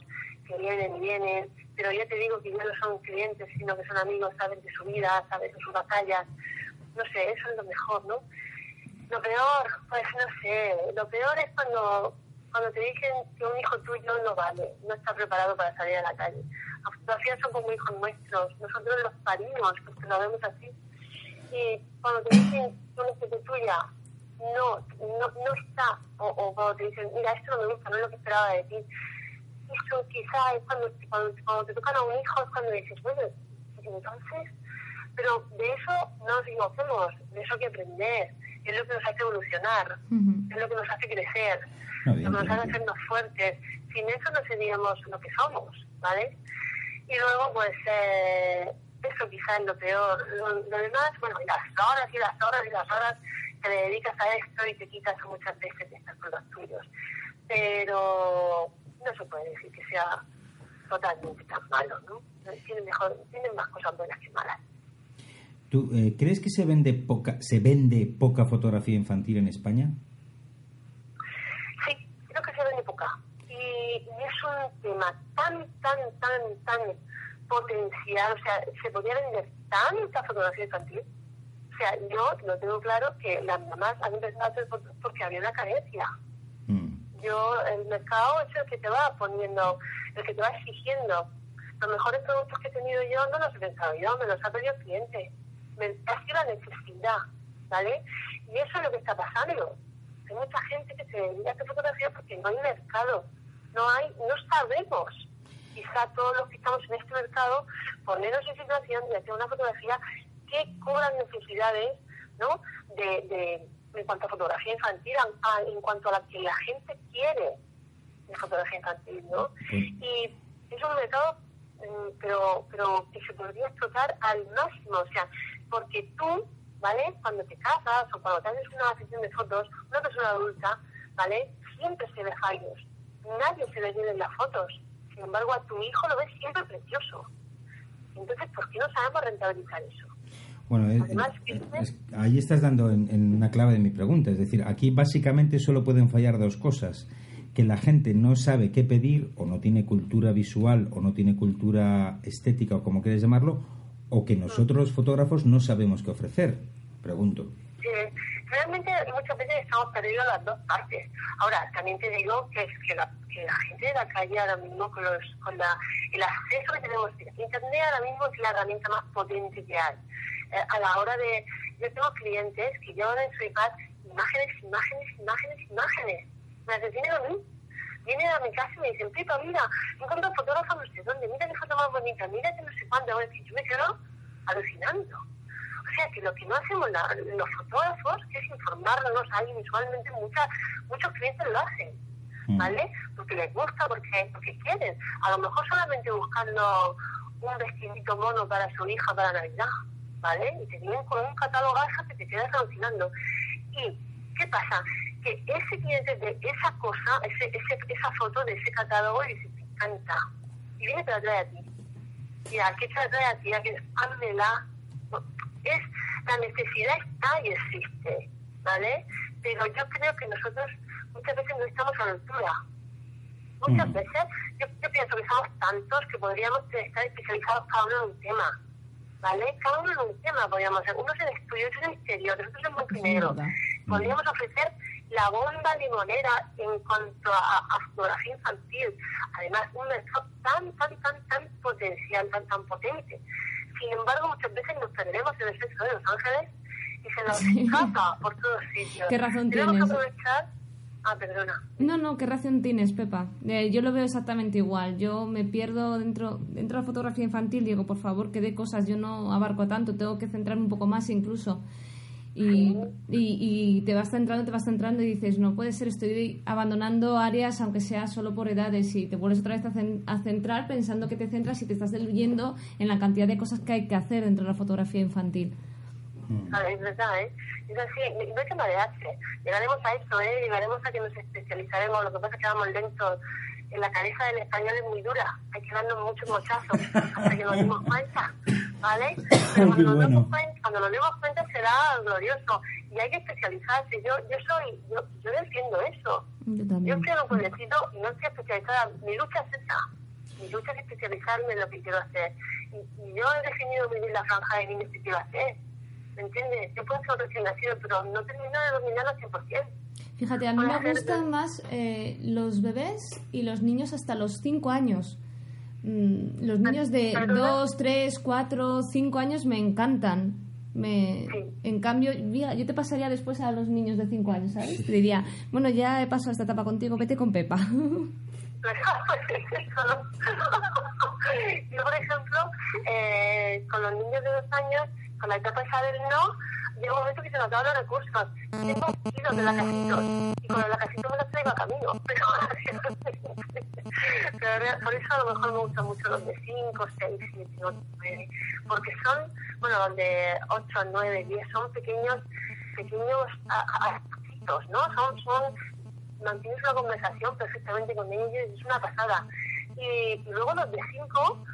que vienen y vienen, pero ya te digo que ya no son clientes, sino que son amigos, saben de su vida, saben de sus batallas, no sé, eso es lo mejor, ¿no? Lo peor, pues no sé, lo peor es cuando, cuando te dicen que un hijo tuyo no vale, no está preparado para salir a la calle. Las fotografías son como hijos nuestros, nosotros los parimos, porque lo vemos así. Y cuando te dicen que una hijo tuya no, no, no está, o, o cuando te dicen, mira, esto no me gusta, no es lo que esperaba de ti. Eso quizá es cuando, cuando, te tocan a un hijo, es cuando dices, bueno, entonces, pero de eso no nos equivocemos, de eso hay que aprender, es lo que nos hace evolucionar, es lo que nos hace crecer, lo que nos hace hacernos fuertes. Sin eso no seríamos lo que somos, ¿vale? Y luego, pues, eh, eso quizá es lo peor. Lo, lo demás, bueno, y las horas y las horas y las horas te dedicas a esto y te quitas muchas veces de estar con los tuyos. Pero no se puede decir que sea totalmente tan malo, ¿no? Tienen, mejor, tienen más cosas buenas que malas. ¿Tú eh, crees que se vende poca se vende poca fotografía infantil en España? Sí, creo que se vende poca. Y, y es un tema tan, tan, tan, tan potencial. O sea, se podría vender tanta fotografía infantil o sea, yo lo tengo claro que las mamás han empezado a hacer porque había una carencia. Mm. Yo, el mercado es el que te va poniendo, el que te va exigiendo. Los mejores productos que he tenido yo no los he pensado yo, me los ha pedido el cliente. Me, ha sido la necesidad, ¿vale? Y eso es lo que está pasando. Hay mucha gente que se dedica a hacer fotografía porque no hay mercado. No hay, no sabemos quizá todos los que estamos en este mercado ponernos en situación de hacer una fotografía que cobran necesidades ¿no? de, de, en cuanto a fotografía infantil, a, en cuanto a la que la gente quiere de fotografía infantil. ¿no? Y es un mercado mm, pero, pero que se podría explotar al máximo, o sea, porque tú, ¿vale? Cuando te casas o cuando haces una sesión de fotos, una persona adulta, ¿vale? Siempre se ve fallos, nadie se ve bien en las fotos, sin embargo a tu hijo lo ves siempre precioso. Entonces, ¿por qué no sabemos rentabilizar eso? Bueno, ahí estás dando en, una clave de mi pregunta. Es decir, aquí básicamente solo pueden fallar dos cosas. Que la gente no sabe qué pedir, o no tiene cultura visual, o no tiene cultura estética, o como quieres llamarlo, o que nosotros los fotógrafos no sabemos qué ofrecer. Pregunto. Sí, realmente muchas veces estamos perdidos las dos partes. Ahora, también te digo que, que, la, gente de la calle ahora mismo, con, los, con la, el acceso que tenemos, Internet ahora mismo es la herramienta más potente que hay a la hora de... Yo tengo clientes que llevan en su iPad imágenes, imágenes, imágenes, imágenes. Me asesinan a mí. vienen a mi casa y me dicen, Pipa, mira, encuentro fotógrafo no sé dónde, mira qué foto más bonita, mira que no sé cuánto. Bueno, yo me quedo alucinando. O sea, que lo que no hacemos la- los fotógrafos es informarnos ahí visualmente, muchas, muchos clientes lo hacen, Mm. ¿vale? Porque les gusta, porque, porque quieren. A lo mejor solamente buscando un vestidito mono para su hija para Navidad, ¿vale? Y te vienen con un catálogo que te quedas alucinando. ¿Y qué pasa? Que ese cliente de esa cosa, ese, ese, esa foto de ese catálogo, dice, te encanta. Y viene y te la trae a ti. Y a qué te la trae a ti, a que házmela. Es, la necesidad está y existe, ¿vale? Pero yo creo que nosotros muchas veces no estamos a la altura. Muchas Mm. veces yo, yo pienso que somos tantos que podríamos estar especializados cada uno en un tema. ¿Vale? Cada uno en un tema podríamos ser. Unos en estudios, otros en exterior, otros en blanco y Sí, negro. verdad. Podríamos ofrecer la bomba limonera en cuanto a, a fotografía infantil. Además, un mercado tan, tan, tan, tan potencial, tan, tan potente. Sin embargo, muchas veces nos perdemos en el sexo de los ángeles y se nos escapa por todos sitios. ¿Qué razón Tenemos tienes? que aprovechar. Ah, perdona. No, no, ¿qué razón tienes, Pepa? Eh, yo lo veo exactamente igual. Yo me pierdo dentro, dentro de la fotografía infantil. Digo, por favor, que dé cosas. Yo no abarco tanto, tengo que centrarme un poco más incluso. Y, y, y te vas centrando, te vas centrando y dices, no puede ser, estoy abandonando áreas, aunque sea solo por edades, y te vuelves otra vez a, cen- a centrar pensando que te centras y te estás diluyendo en la cantidad de cosas que hay que hacer dentro de la fotografía infantil. Ah, es verdad, ¿eh? Es así, no hay que marearse. Llegaremos a eso, ¿eh? Llegaremos a que nos especializaremos. Lo que pasa es que vamos lentos. En la cabeza del español es muy dura. Hay que darnos muchos mochazos hasta que nos demos cuenta, ¿vale? Pero cuando, Qué nos bueno. demos cuenta, cuando nos demos cuenta será glorioso. Y hay que especializarse. Yo yo soy, yo, yo defiendo eso. Yo estoy en un pueblecito y no estoy especializada. Mi lucha es esa. Mi lucha es especializarme en lo que quiero hacer. Y, y yo he definido muy bien la franja de límites que quiero hacer. ¿Me entiendes? Yo puedo ser recién nacido, pero no termino de dominarlo al 100%. Fíjate, a mí me gustan más eh, los bebés y los niños hasta los 5 años. Mm, los niños de ¿Perdona? 2, 3, 4, 5 años me encantan. Me, Sí. En cambio, mira, yo te pasaría después a los niños de 5 años, ¿sabes? Te diría, bueno, ya he pasado esta etapa contigo, vete con Pepa. Yo, por ejemplo, eh, con los niños de dos años, con la etapa esa del no, llega un momento que se nos acaban los recursos. Tengo kilos de lacasitos y con los lacasitos me los traigo a camino. Pero, pero por eso a lo mejor me gustan mucho los de 5, 6, 7, 8, 9. Porque son, bueno, los de 8, 9, 10, son pequeños, pequeños a- ¿no? Son, son mantienes una conversación perfectamente con ellos es una pasada. Y, y luego los de 5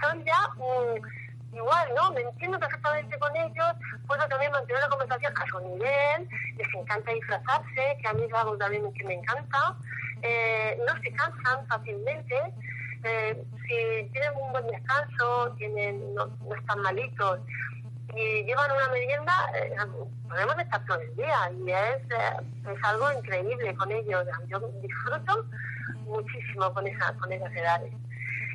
son ya mm, igual, ¿no? Me entiendo perfectamente con ellos, puedo también mantener una conversación a su nivel, les encanta disfrazarse, que a mí es algo también que me encanta, eh, no se cansan fácilmente, eh, si tienen un buen descanso, tienen, no, no están malitos, y llevan una merienda, eh, podemos estar todo el día y es, eh, es algo increíble con ellos. Yo disfruto muchísimo con, esa, con esas edades.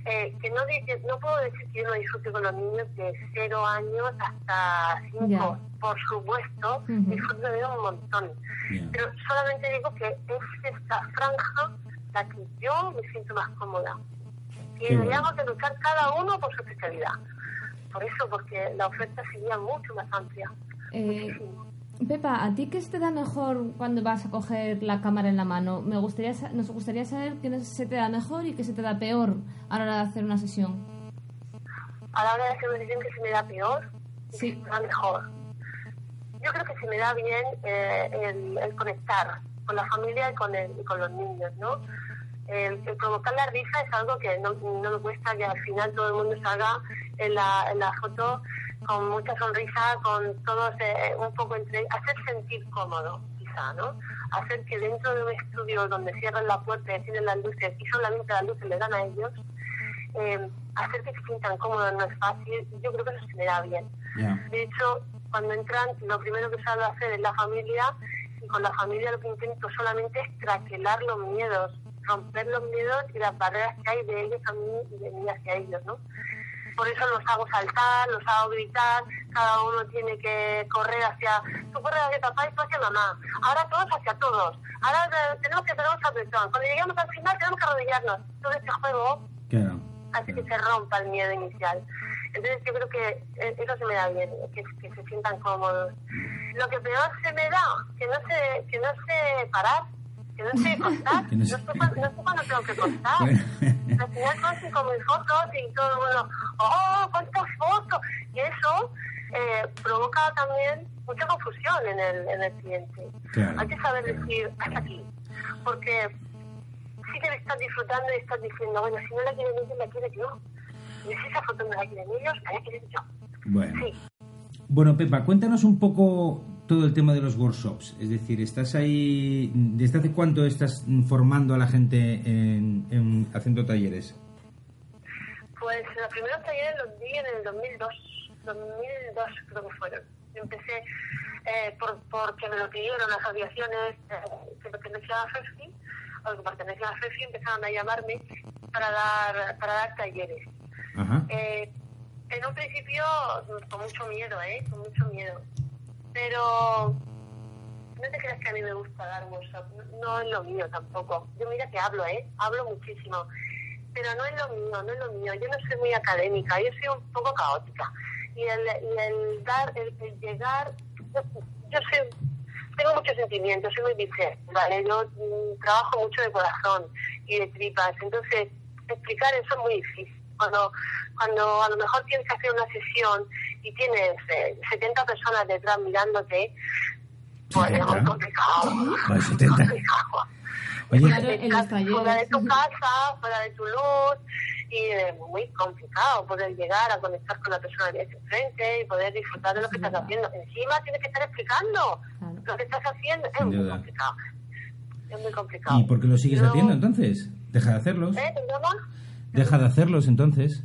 Eh, que no, di- que no puedo decir que yo no disfrute con los niños de 0 años hasta 5, Ya. por supuesto, disfruto de ellos un montón. Pero solamente digo que es esta franja la que yo me siento más cómoda. Y bueno. deberíamos de luchar cada uno por su especialidad. Por eso, porque la oferta sería mucho más amplia. Eh, Pepa, ¿a ti qué se te da mejor cuando vas a coger la cámara en la mano? Me gustaría, nos gustaría saber qué se te da mejor y qué se te da peor a la hora de hacer una sesión. A la hora de hacer una decisión que se me da peor, y Sí. que se me da mejor. Yo creo que se me da bien eh, el, el conectar con la familia y con, el, y con los niños, ¿no? El, el provocar la risa es algo que no, no me cuesta que al final todo el mundo salga en la, en la foto con mucha sonrisa, con todos eh, un poco entre... hacer sentir cómodo, quizá, ¿no? Hacer que dentro de un estudio donde cierran la puerta y tienen las luces y solamente las luces le dan a ellos, eh, hacer que se sientan cómodos no es fácil, yo creo que eso se me da bien. De hecho, cuando entran, lo primero que salgo a hacer es la familia, y con la familia lo que intento solamente es traquelar los miedos, romper los miedos y las barreras que hay de ellos a mí y de mí hacia ellos, ¿no? Por eso los hago saltar, los hago gritar, cada uno tiene que correr hacia, tú corres hacia papá y tú hacia mamá, ahora todos hacia todos, ahora tenemos que tener un apretón, cuando lleguemos al final tenemos que arrodillarnos, todo este juego Claro. hace que se rompa el miedo inicial. Entonces yo creo que eh, eso se me da bien, que, que se sientan cómodos. Lo que peor se me da, que no sé, que no sé parar, que no sé contar, no sé- no sé cuándo tengo que contar. Bueno. Cinco mil fotos y todo mundo, ¡oh, cuántas fotos! Y eso eh, provoca también mucha confusión en el, en el cliente. Claro, Hay que saber decir, hasta aquí. Porque sí que le estás disfrutando y estás diciendo, bueno, si no la quieren ellos, la quiero yo. Y si esa foto no la quieren ellos, la quiero yo. Bueno. Sí. Bueno, Pepa, cuéntanos un poco todo el tema de los workshops. Es decir, ¿estás ahí. ¿Desde hace cuánto estás formando a la gente en, en- haciendo talleres? Pues los primeros talleres los di en el 2002. 2002 creo que fueron. Empecé eh, por, porque me lo pidieron las asociaciones eh, que pertenecían a FEFI, o que pertenecían a FEFI, empezaron a llamarme para dar, para dar talleres. Ajá. Eh, en un principio con mucho miedo, ¿eh? Con mucho miedo. Pero no te creas que a mí me gusta dar workshop, no, es lo mío tampoco. Yo mira que hablo, ¿eh? Hablo muchísimo. Pero no es lo mío, no es lo mío. Yo no soy muy académica, yo soy un poco caótica. Y el, y el dar, el, el llegar, yo, yo soy, tengo muchos sentimientos, soy muy visceral, ¿vale? Yo mm, trabajo mucho de corazón y de tripas, entonces explicar eso es muy difícil. Cuando, cuando a lo mejor tienes que hacer una sesión y tienes eh, 70 personas detrás mirándote, pues es muy 70. complicado. Vale, 70. complicado. Oye, Claro, en los talleres. Fuera de tu casa, fuera de tu luz, y es muy complicado poder llegar a conectar con la persona que tienes enfrente y poder disfrutar de lo que estás haciendo. Encima tienes que estar explicando Claro. lo que estás haciendo. Es muy complicado. Es muy complicado. ¿y por qué lo sigues Yo- haciendo entonces? Deja de hacerlos. ¿Eh? Deja de hacerlos entonces.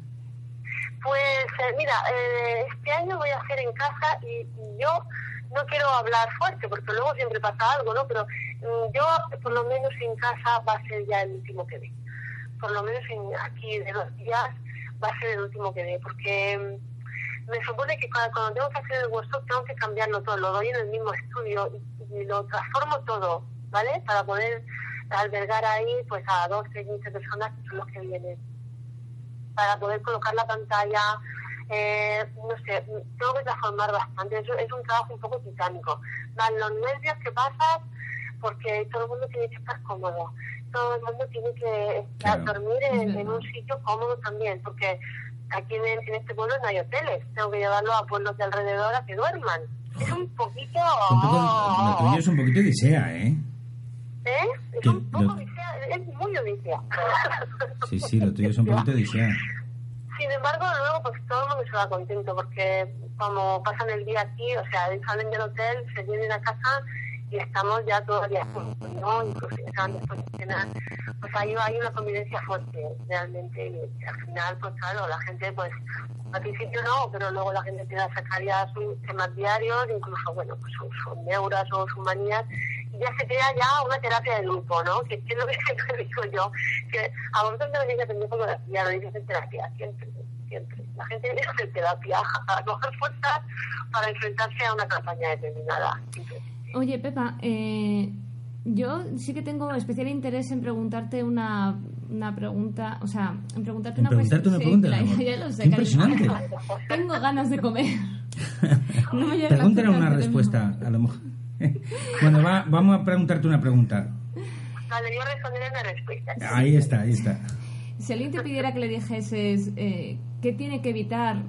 Pues eh, mira, eh, este año voy a hacer en casa y, yo no quiero hablar fuerte porque luego siempre pasa algo, ¿no? Pero mm, yo por lo menos en casa va a ser ya el último que dé. Por lo menos en, aquí de dos días va a ser el último que dé porque mm, me supone que cuando, cuando tengo que hacer el workshop tengo que cambiarlo todo, lo doy en el mismo estudio y, y lo transformo todo, ¿vale? Para poder albergar ahí pues a 12, 15 personas que son los que vienen para poder colocar la pantalla. Eh, no sé, tengo que transformar bastante. Es, es un trabajo un poco titánico. Más los nervios que pasas, porque todo el mundo tiene que estar cómodo. Todo el mundo tiene que estar, Claro. dormir en, un sitio cómodo también, porque aquí en, en este pueblo no hay hoteles. Tengo que llevarlo a pueblos de alrededor a que duerman. Es un poquito... Un poco- lo tuyo es un poquito odisea, ¿eh? ¿Eh? Es Que un poco lo- es muy odisea. Sí, sí, lo tuyo es un poquito odisea. Sin embargo, luego pues todo el mundo se va contento porque como pasan el día aquí, o sea, salen del hotel, se vienen a casa y estamos ya todo el día juntos, ¿no? Incluso ya acaban después de cenar. Pues ahí hay una convivencia fuerte, realmente, y al final, pues claro, la gente, pues al principio no, pero luego la gente empieza a sacar ya sus temas diarios, incluso, bueno, pues sus, sus neuras o sus manías, ya se crea ya una terapia de grupo, ¿no? Que, es lo que siempre digo yo, que a vosotros no venís a aprender fotografía, lo dices en terapia, siempre, siempre. La gente viene a hacer terapia, a coger fuerzas para enfrentarse a una campaña determinada. Oye, Pepa, eh, yo sí que tengo especial interés en preguntarte una, una pregunta, o sea, en preguntarte En una preguntarte una sí, pregunta, claro, mi amor. ya lo sé, Qué cariño. impresionante. Tengo ganas de comer. No me Pregúntale una respuesta, a lo mejor. Bueno, va- vamos a preguntarte una pregunta. Vale, yo responderé una respuesta. Ahí está, ahí está. Si alguien te pidiera que le dijeses eh, qué tiene que evitar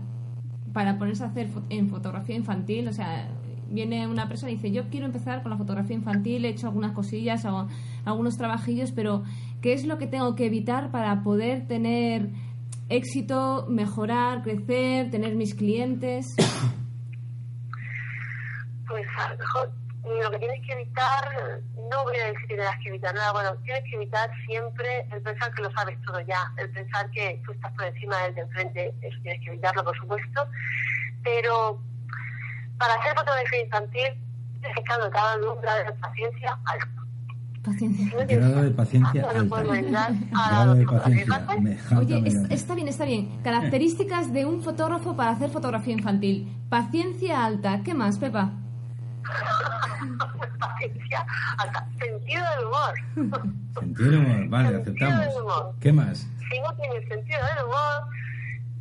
para ponerse a hacer en fotografía infantil, o sea, viene una persona y dice, yo quiero empezar con la fotografía infantil, he hecho algunas cosillas, hago algunos trabajillos, pero ¿qué es lo que tengo que evitar para poder tener éxito, mejorar, crecer, tener mis clientes? Pues a lo mejor lo que tienes que evitar, no voy a decir que tengas que evitar nada, bueno, tienes que evitar siempre el pensar que lo sabes todo ya, el pensar que tú estás por encima del de enfrente, eso tienes que evitarlo, por supuesto, pero para hacer fotografía infantil tienes que estar dotado de un grado de paciencia alto, Paciencia. Grado de paciencia No Grado de los paciencia. Oye, es- está bien, está bien. Características de un fotógrafo para hacer fotografía infantil. Paciencia alta. ¿Qué más, Pepa? Paciencia alta. Sentido del humor. Sentido del humor. Vale, Sentido del aceptamos. humor. ¿Qué más? si no tienes sentido del humor,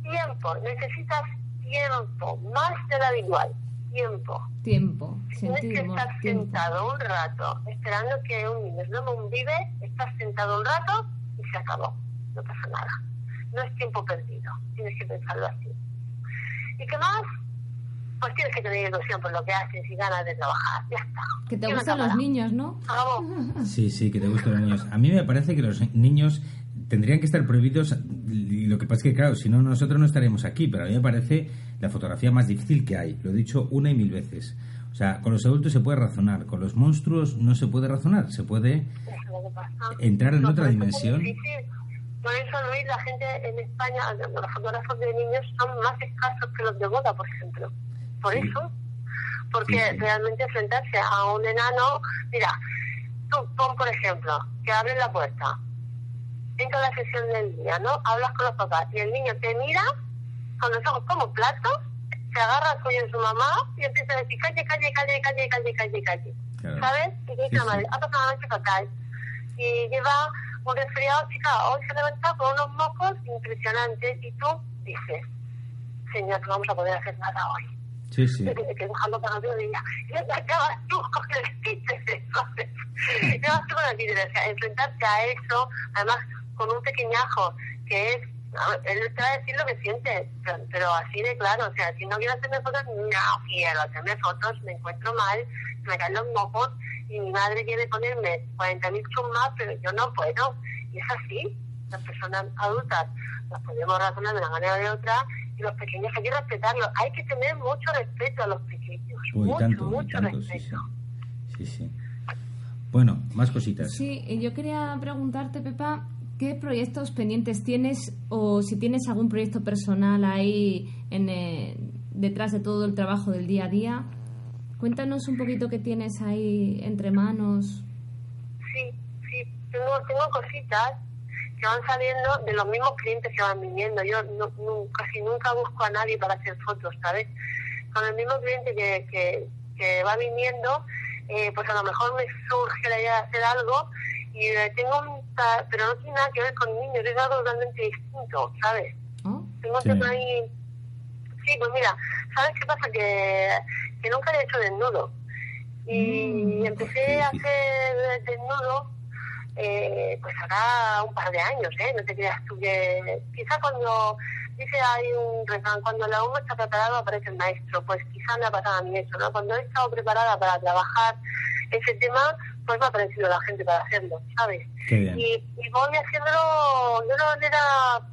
tiempo, necesitas tiempo, más de lo habitual, tiempo. Tiempo. No es Sentido que del humor. estás Tiempo. sentado un rato esperando que un niño no un vive, estás sentado un rato y se acabó, no pasa nada. No es tiempo perdido, tienes que pensarlo así. ¿Y qué más? Pues tienes que tener ilusión por lo que haces y ganas de trabajar, ya está. Que te gustan los niños, ¿no? Sí, sí, que te gustan los niños. A mí me parece que los niños tendrían que estar prohibidos. Y lo que pasa es que, claro, si no, nosotros no estaríamos aquí. Pero a mí me parece la fotografía más difícil que hay. Lo he dicho una y mil veces. O sea, con los adultos se puede razonar. Con los monstruos no se puede razonar. Se puede es entrar en No, otra por es dimensión. difícil. Por eso, Luis, la gente en España, los fotógrafos de niños son más escasos que los de boda, por ejemplo. Por eso. Porque realmente enfrentarse a un enano, mira, tú pon, por ejemplo, que abres la puerta, entra la sesión del día, ¿no? Hablas con los papás y el niño te mira con los ojos como platos, se agarra al cuello de su mamá y empieza a decir calle, calle, calle, calle, calle, calle, calle. Claro. ¿Sabes? Y dice la madre, ha pasado una noche fatal. Y lleva un resfriado, chica, hoy se levanta con unos mocos impresionantes y tú dices, señor, no vamos a poder hacer nada hoy. Sí, sí. Tiene que dejarlo para día. Y te acabas tú ¿sabes? Te vas tú con enfrentarte a eso, además con un pequeñajo que es él te va a decir lo que siente, pero así de claro, o sea, si no quiero hacerme fotos, no quiero hacerme fotos, me encuentro mal, me caen los mocos y mi madre quiere ponerme 40.000 chumas, pero yo no puedo. Y es así, las personas adultas las podemos razonar de una manera o de otra y los pequeños hay que respetarlos. Hay que tener mucho respeto a los pequeños, Uy, mucho, tanto, mucho tanto, sí, sí. respeto. Sí, sí. Bueno, más cositas. Sí, y yo quería preguntarte, Pepa, ¿qué proyectos pendientes tienes o si tienes algún proyecto personal ahí en, eh, detrás de todo el trabajo del día a día? Cuéntanos un poquito qué tienes ahí entre manos. Sí, sí, tengo, tengo cositas que van saliendo de los mismos clientes que van viniendo. Yo no, casi nunca busco a nadie para hacer fotos, ¿sabes? Con el mismo cliente que, que, que va viniendo, eh, pues a lo mejor me surge la idea de hacer algo y eh, tengo un ta- pero no tiene nada que ver con niños, es algo totalmente distinto, ¿sabes? ¿Oh? Tengo Sí. ahí. Sí, pues mira, ¿sabes qué pasa? Que, que nunca he hecho desnudo. Y Mm, empecé a hacer desnudo, eh, pues hará un par de años, ¿eh? No te creas tú que. Quizá cuando. Dice hay un refrán, cuando el alumno está preparado aparece el maestro. Pues quizá me ha pasado a mí eso, ¿no? Cuando he estado preparada para trabajar ese tema, pues me ha aparecido la gente para hacerlo, ¿sabes? Y, y voy haciéndolo de una manera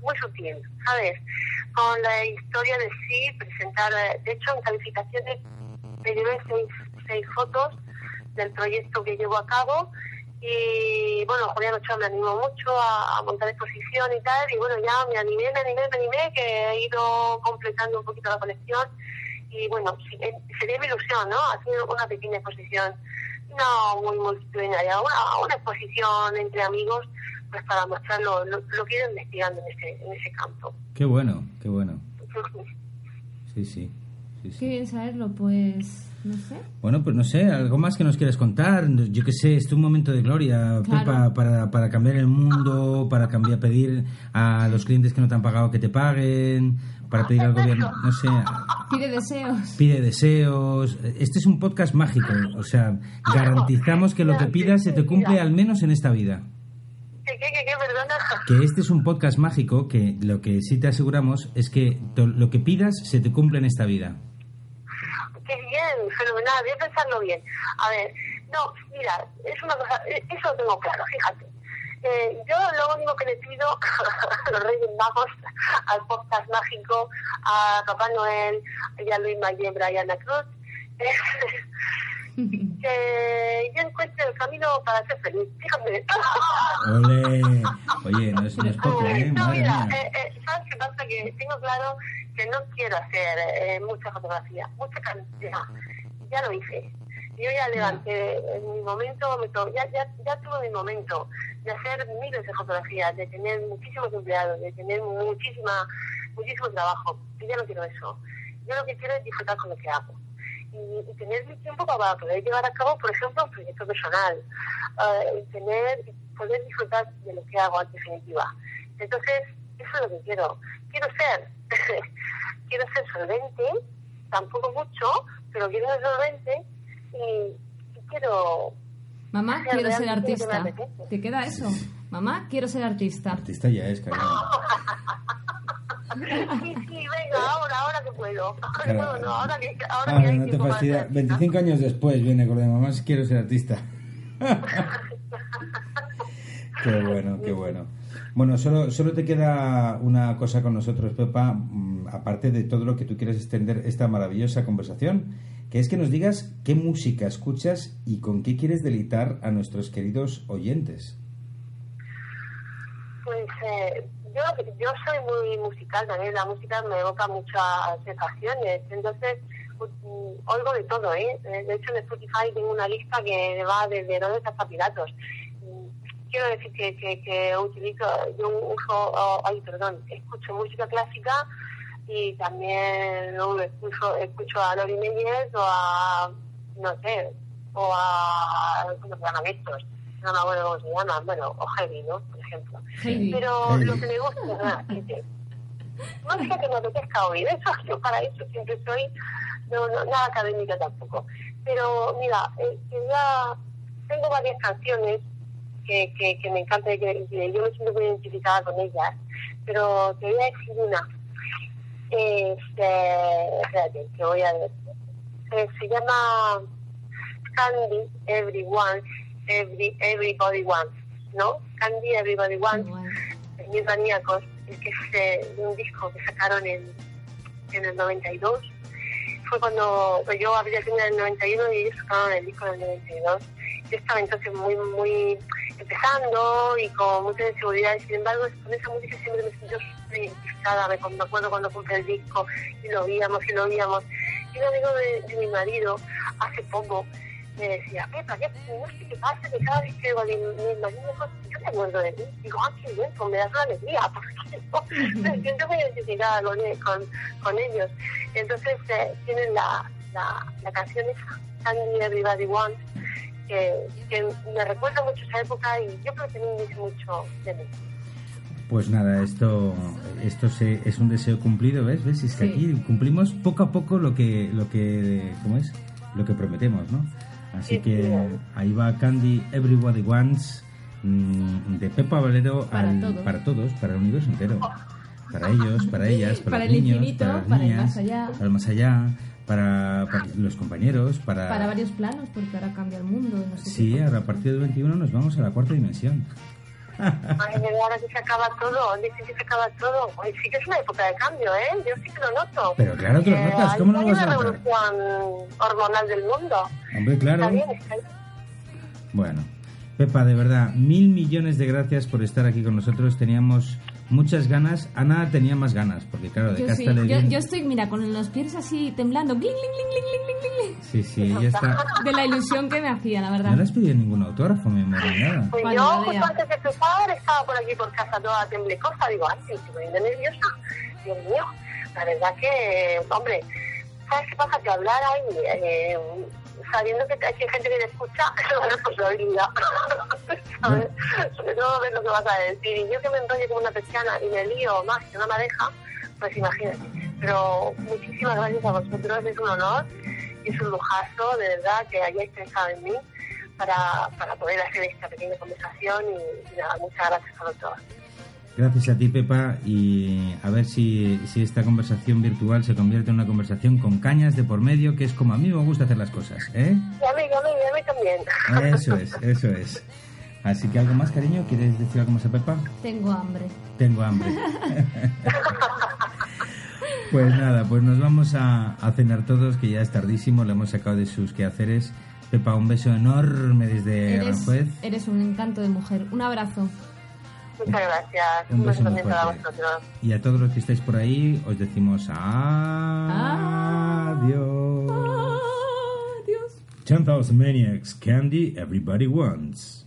muy sutil, ¿sabes? Con la historia de sí, presentar, de hecho en calificaciones me llevé seis, seis fotos del proyecto que llevo a cabo y bueno, Julián Ochoa me animó mucho a, a montar exposición y tal y bueno, ya me animé, me animé, me animé, que he ido completando un poquito la colección y bueno, sí, eh, sería mi ilusión, ¿no? Hacer una pequeña exposición, no muy multitudinaria, una, una exposición entre amigos, pues para mostrar lo, lo, lo que he ido investigando en ese, en ese campo. Qué bueno, qué bueno. Sí, sí. sí, sí. Qué bien saberlo, pues no sé. Bueno, pues no sé, algo más que nos quieras contar. Yo que sé, este es un momento de gloria, Claro. Pepa, para, para cambiar el mundo, para cambiar, pedir a los clientes que no te han pagado que te paguen, para pedir al gobierno, no sé, Pide deseos. pide deseos. Este es un podcast mágico, o sea, garantizamos que lo que pidas se te cumple al menos en esta vida. ¿Qué, qué, qué, qué, perdona? Que este es un podcast mágico que lo que sí te aseguramos es que lo que pidas se te cumple en esta vida. Qué bien, fenomenal, voy a pensarlo bien. A ver, no, mira, es una cosa, eh, eso lo tengo claro, fíjate. Eh, yo lo único que le pido a los Reyes Magos, al podcast mágico, a Papá Noel, y a Luis Mayebra y a Ana Cruz, es que yo encuentre el camino para ser feliz. Fíjate. Ole. Oye, no es, no es poco, ¿eh? No, mira, mía. eh, eh, ¿sabes qué pasa? Que tengo claro que no quiero hacer eh, mucha fotografía, mucha cantidad. Ya lo hice. Yo ya levanté en mi momento, me to- ya, ya, ya tuve mi momento de hacer miles de fotografías, de tener muchísimos empleados, de tener muchísima, muchísimo trabajo. Yo ya no quiero eso. Yo lo que quiero es disfrutar con lo que hago. Y, y tener mi tiempo para poder llevar a cabo, por ejemplo, un proyecto personal. eh, y tener, poder disfrutar de lo que hago en definitiva. Entonces, eso es lo que quiero. Quiero ser, quiero ser solvente, tampoco mucho, pero quiero ser solvente y, y quiero Mamá, quiero ser que artista. ¿Te queda eso? Mamá, quiero ser artista. Artista ya es, cariño. Sí, sí, venga, ahora, ahora que puedo. Claro. No, no, ahora que, ahora Ah, que hay no te fastidia. hacer. 25 años después viene con de mamá, si quiero ser artista. qué bueno, qué bueno. Bueno, solo, solo te queda una cosa con nosotros, Pepa, mm, aparte de todo lo que tú quieres extender esta maravillosa conversación, que es que nos digas qué música escuchas y con qué quieres deleitar a nuestros queridos oyentes. Pues eh, yo, yo soy muy musical también, la música me evoca muchas sensaciones, entonces mm, oigo de todo, ¿eh? Eh, De hecho en Spotify tengo una lista que va desde Herodes hasta Pilatos. Quiero decir que, que, que utilizo, yo uso, oh, ay, perdón, escucho música clásica y también no, escucho, escucho a Lori Meyers o a, no sé, o a, ¿cómo se llaman estos? No me acuerdo cómo se llaman, bueno, o Heavy, ¿no? Por ejemplo. Heidi. Pero Heidi. lo que me gusta es nada, que te- no es que me apetezca oír, eso yo para eso siempre soy, no, no, nada académica tampoco. Pero mira, eh, ya tengo varias canciones que, que, que me encanta y que, que yo me siento muy identificada con ellas, pero te voy a decir una. Este, espérate, que voy a ver. Eh, se llama Candy Everyone, every, Everybody Wants, ¿no? Candy Everybody Wants Igual. Mis Maníacos, es que es eh, un disco que sacaron en, en el 92. Fue cuando pues yo había tenido en el 91 y ellos sacaron el disco en el 92. Yo estaba entonces muy, muy empezando y con mucha inseguridad. Y sin embargo, con esa música siempre me sentí súper identificada. Me, me acuerdo cuando compré el disco y lo oíamos y lo oíamos. Y un amigo de, de mi marido, hace poco, me decía, Pepa, ¿qué, no sé qué pasa? Que cada vez que oigo de mis maníacos, yo me acuerdo de ti. Digo, ah, qué bien, pues me das una alegría, porque me siento muy identificada con, con, con ellos. Entonces eh, tienen la, la, la canción esa, Candy Everybody Wants, que, que me recuerda mucho esa época y yo creo que también dice mucho de mí. Pues nada, esto, esto se- es un deseo cumplido, ¿ves? ¿Ves? Es que Sí. aquí cumplimos poco a poco lo que, lo que, ¿cómo es? Lo que prometemos, ¿no? Así Sí, que sí. ahí va Candy Everybody Wants mm, de Pepa Valero Para al- todos. para todos, para el universo entero. Para ellos, para ellas, para, Para los el niños, infinito, para las para el niñas, más allá. para el más allá, para, para los compañeros, para... Para varios planos, porque ahora cambia el mundo. No sé Sí, ahora a partir del 21 nos vamos a la cuarta dimensión. Ay, de verdad que se acaba todo, dicen que se acaba todo. Ay, sí que es una época de cambio, ¿eh? Yo sí que lo noto. Pero claro que lo notas, hay- ¿cómo no lo hay vas a una notar? revolución hormonal del mundo. Hombre, claro. Está bien, está bien. Bueno, Pepa, de verdad, mil millones de gracias por estar aquí con nosotros. Teníamos muchas ganas. Ana tenía más ganas, porque claro, de Yo, sí, Cástale yo, yo estoy, mira, con los pies así temblando, gling, gling, gling, Sí, sí, ella está... de la ilusión que me hacía, la verdad. No le has pedido ningún autógrafo, mi amor, ni nada. Pues yo, justo ya. antes de empezar, estaba por aquí por casa toda temblecosa. Digo, ay, sí, estoy poniendo nerviosa. Dios mío, la verdad que, hombre, ¿sabes qué pasa? Que hablar ahí, eh, sabiendo que hay gente que te escucha, es una responsabilidad. Sobre todo ver lo que vas a decir. Y yo que me enrollo como una persiana y me lío más que una madeja, pues imagínate. Pero muchísimas gracias a vosotros, es un honor y es un lujazo, de verdad, que hayáis pensado en mí para, para poder hacer esta pequeña conversación y nada, muchas gracias a todos. Gracias a ti, Pepa, y a ver si, si esta conversación virtual se convierte en una conversación con cañas de por medio, que es como a mí me gusta hacer las cosas, ¿eh? Y a mí, y a mí, y a mí también. Eso es, eso es. Así que algo más, cariño, ¿quieres decir algo más a Pepa? Tengo hambre. Tengo hambre. pues nada, pues nos vamos a, a cenar todos, que ya es tardísimo, le hemos sacado de sus quehaceres. Pepa, un beso enorme desde Eres, Aranjuez. eres un encanto de mujer. Un abrazo. Muchas gracias. Un beso también para vosotros. Y a todos los que estáis por ahí, os decimos adiós. Adiós. 10,000 Maniacs, Candy Everybody Wants.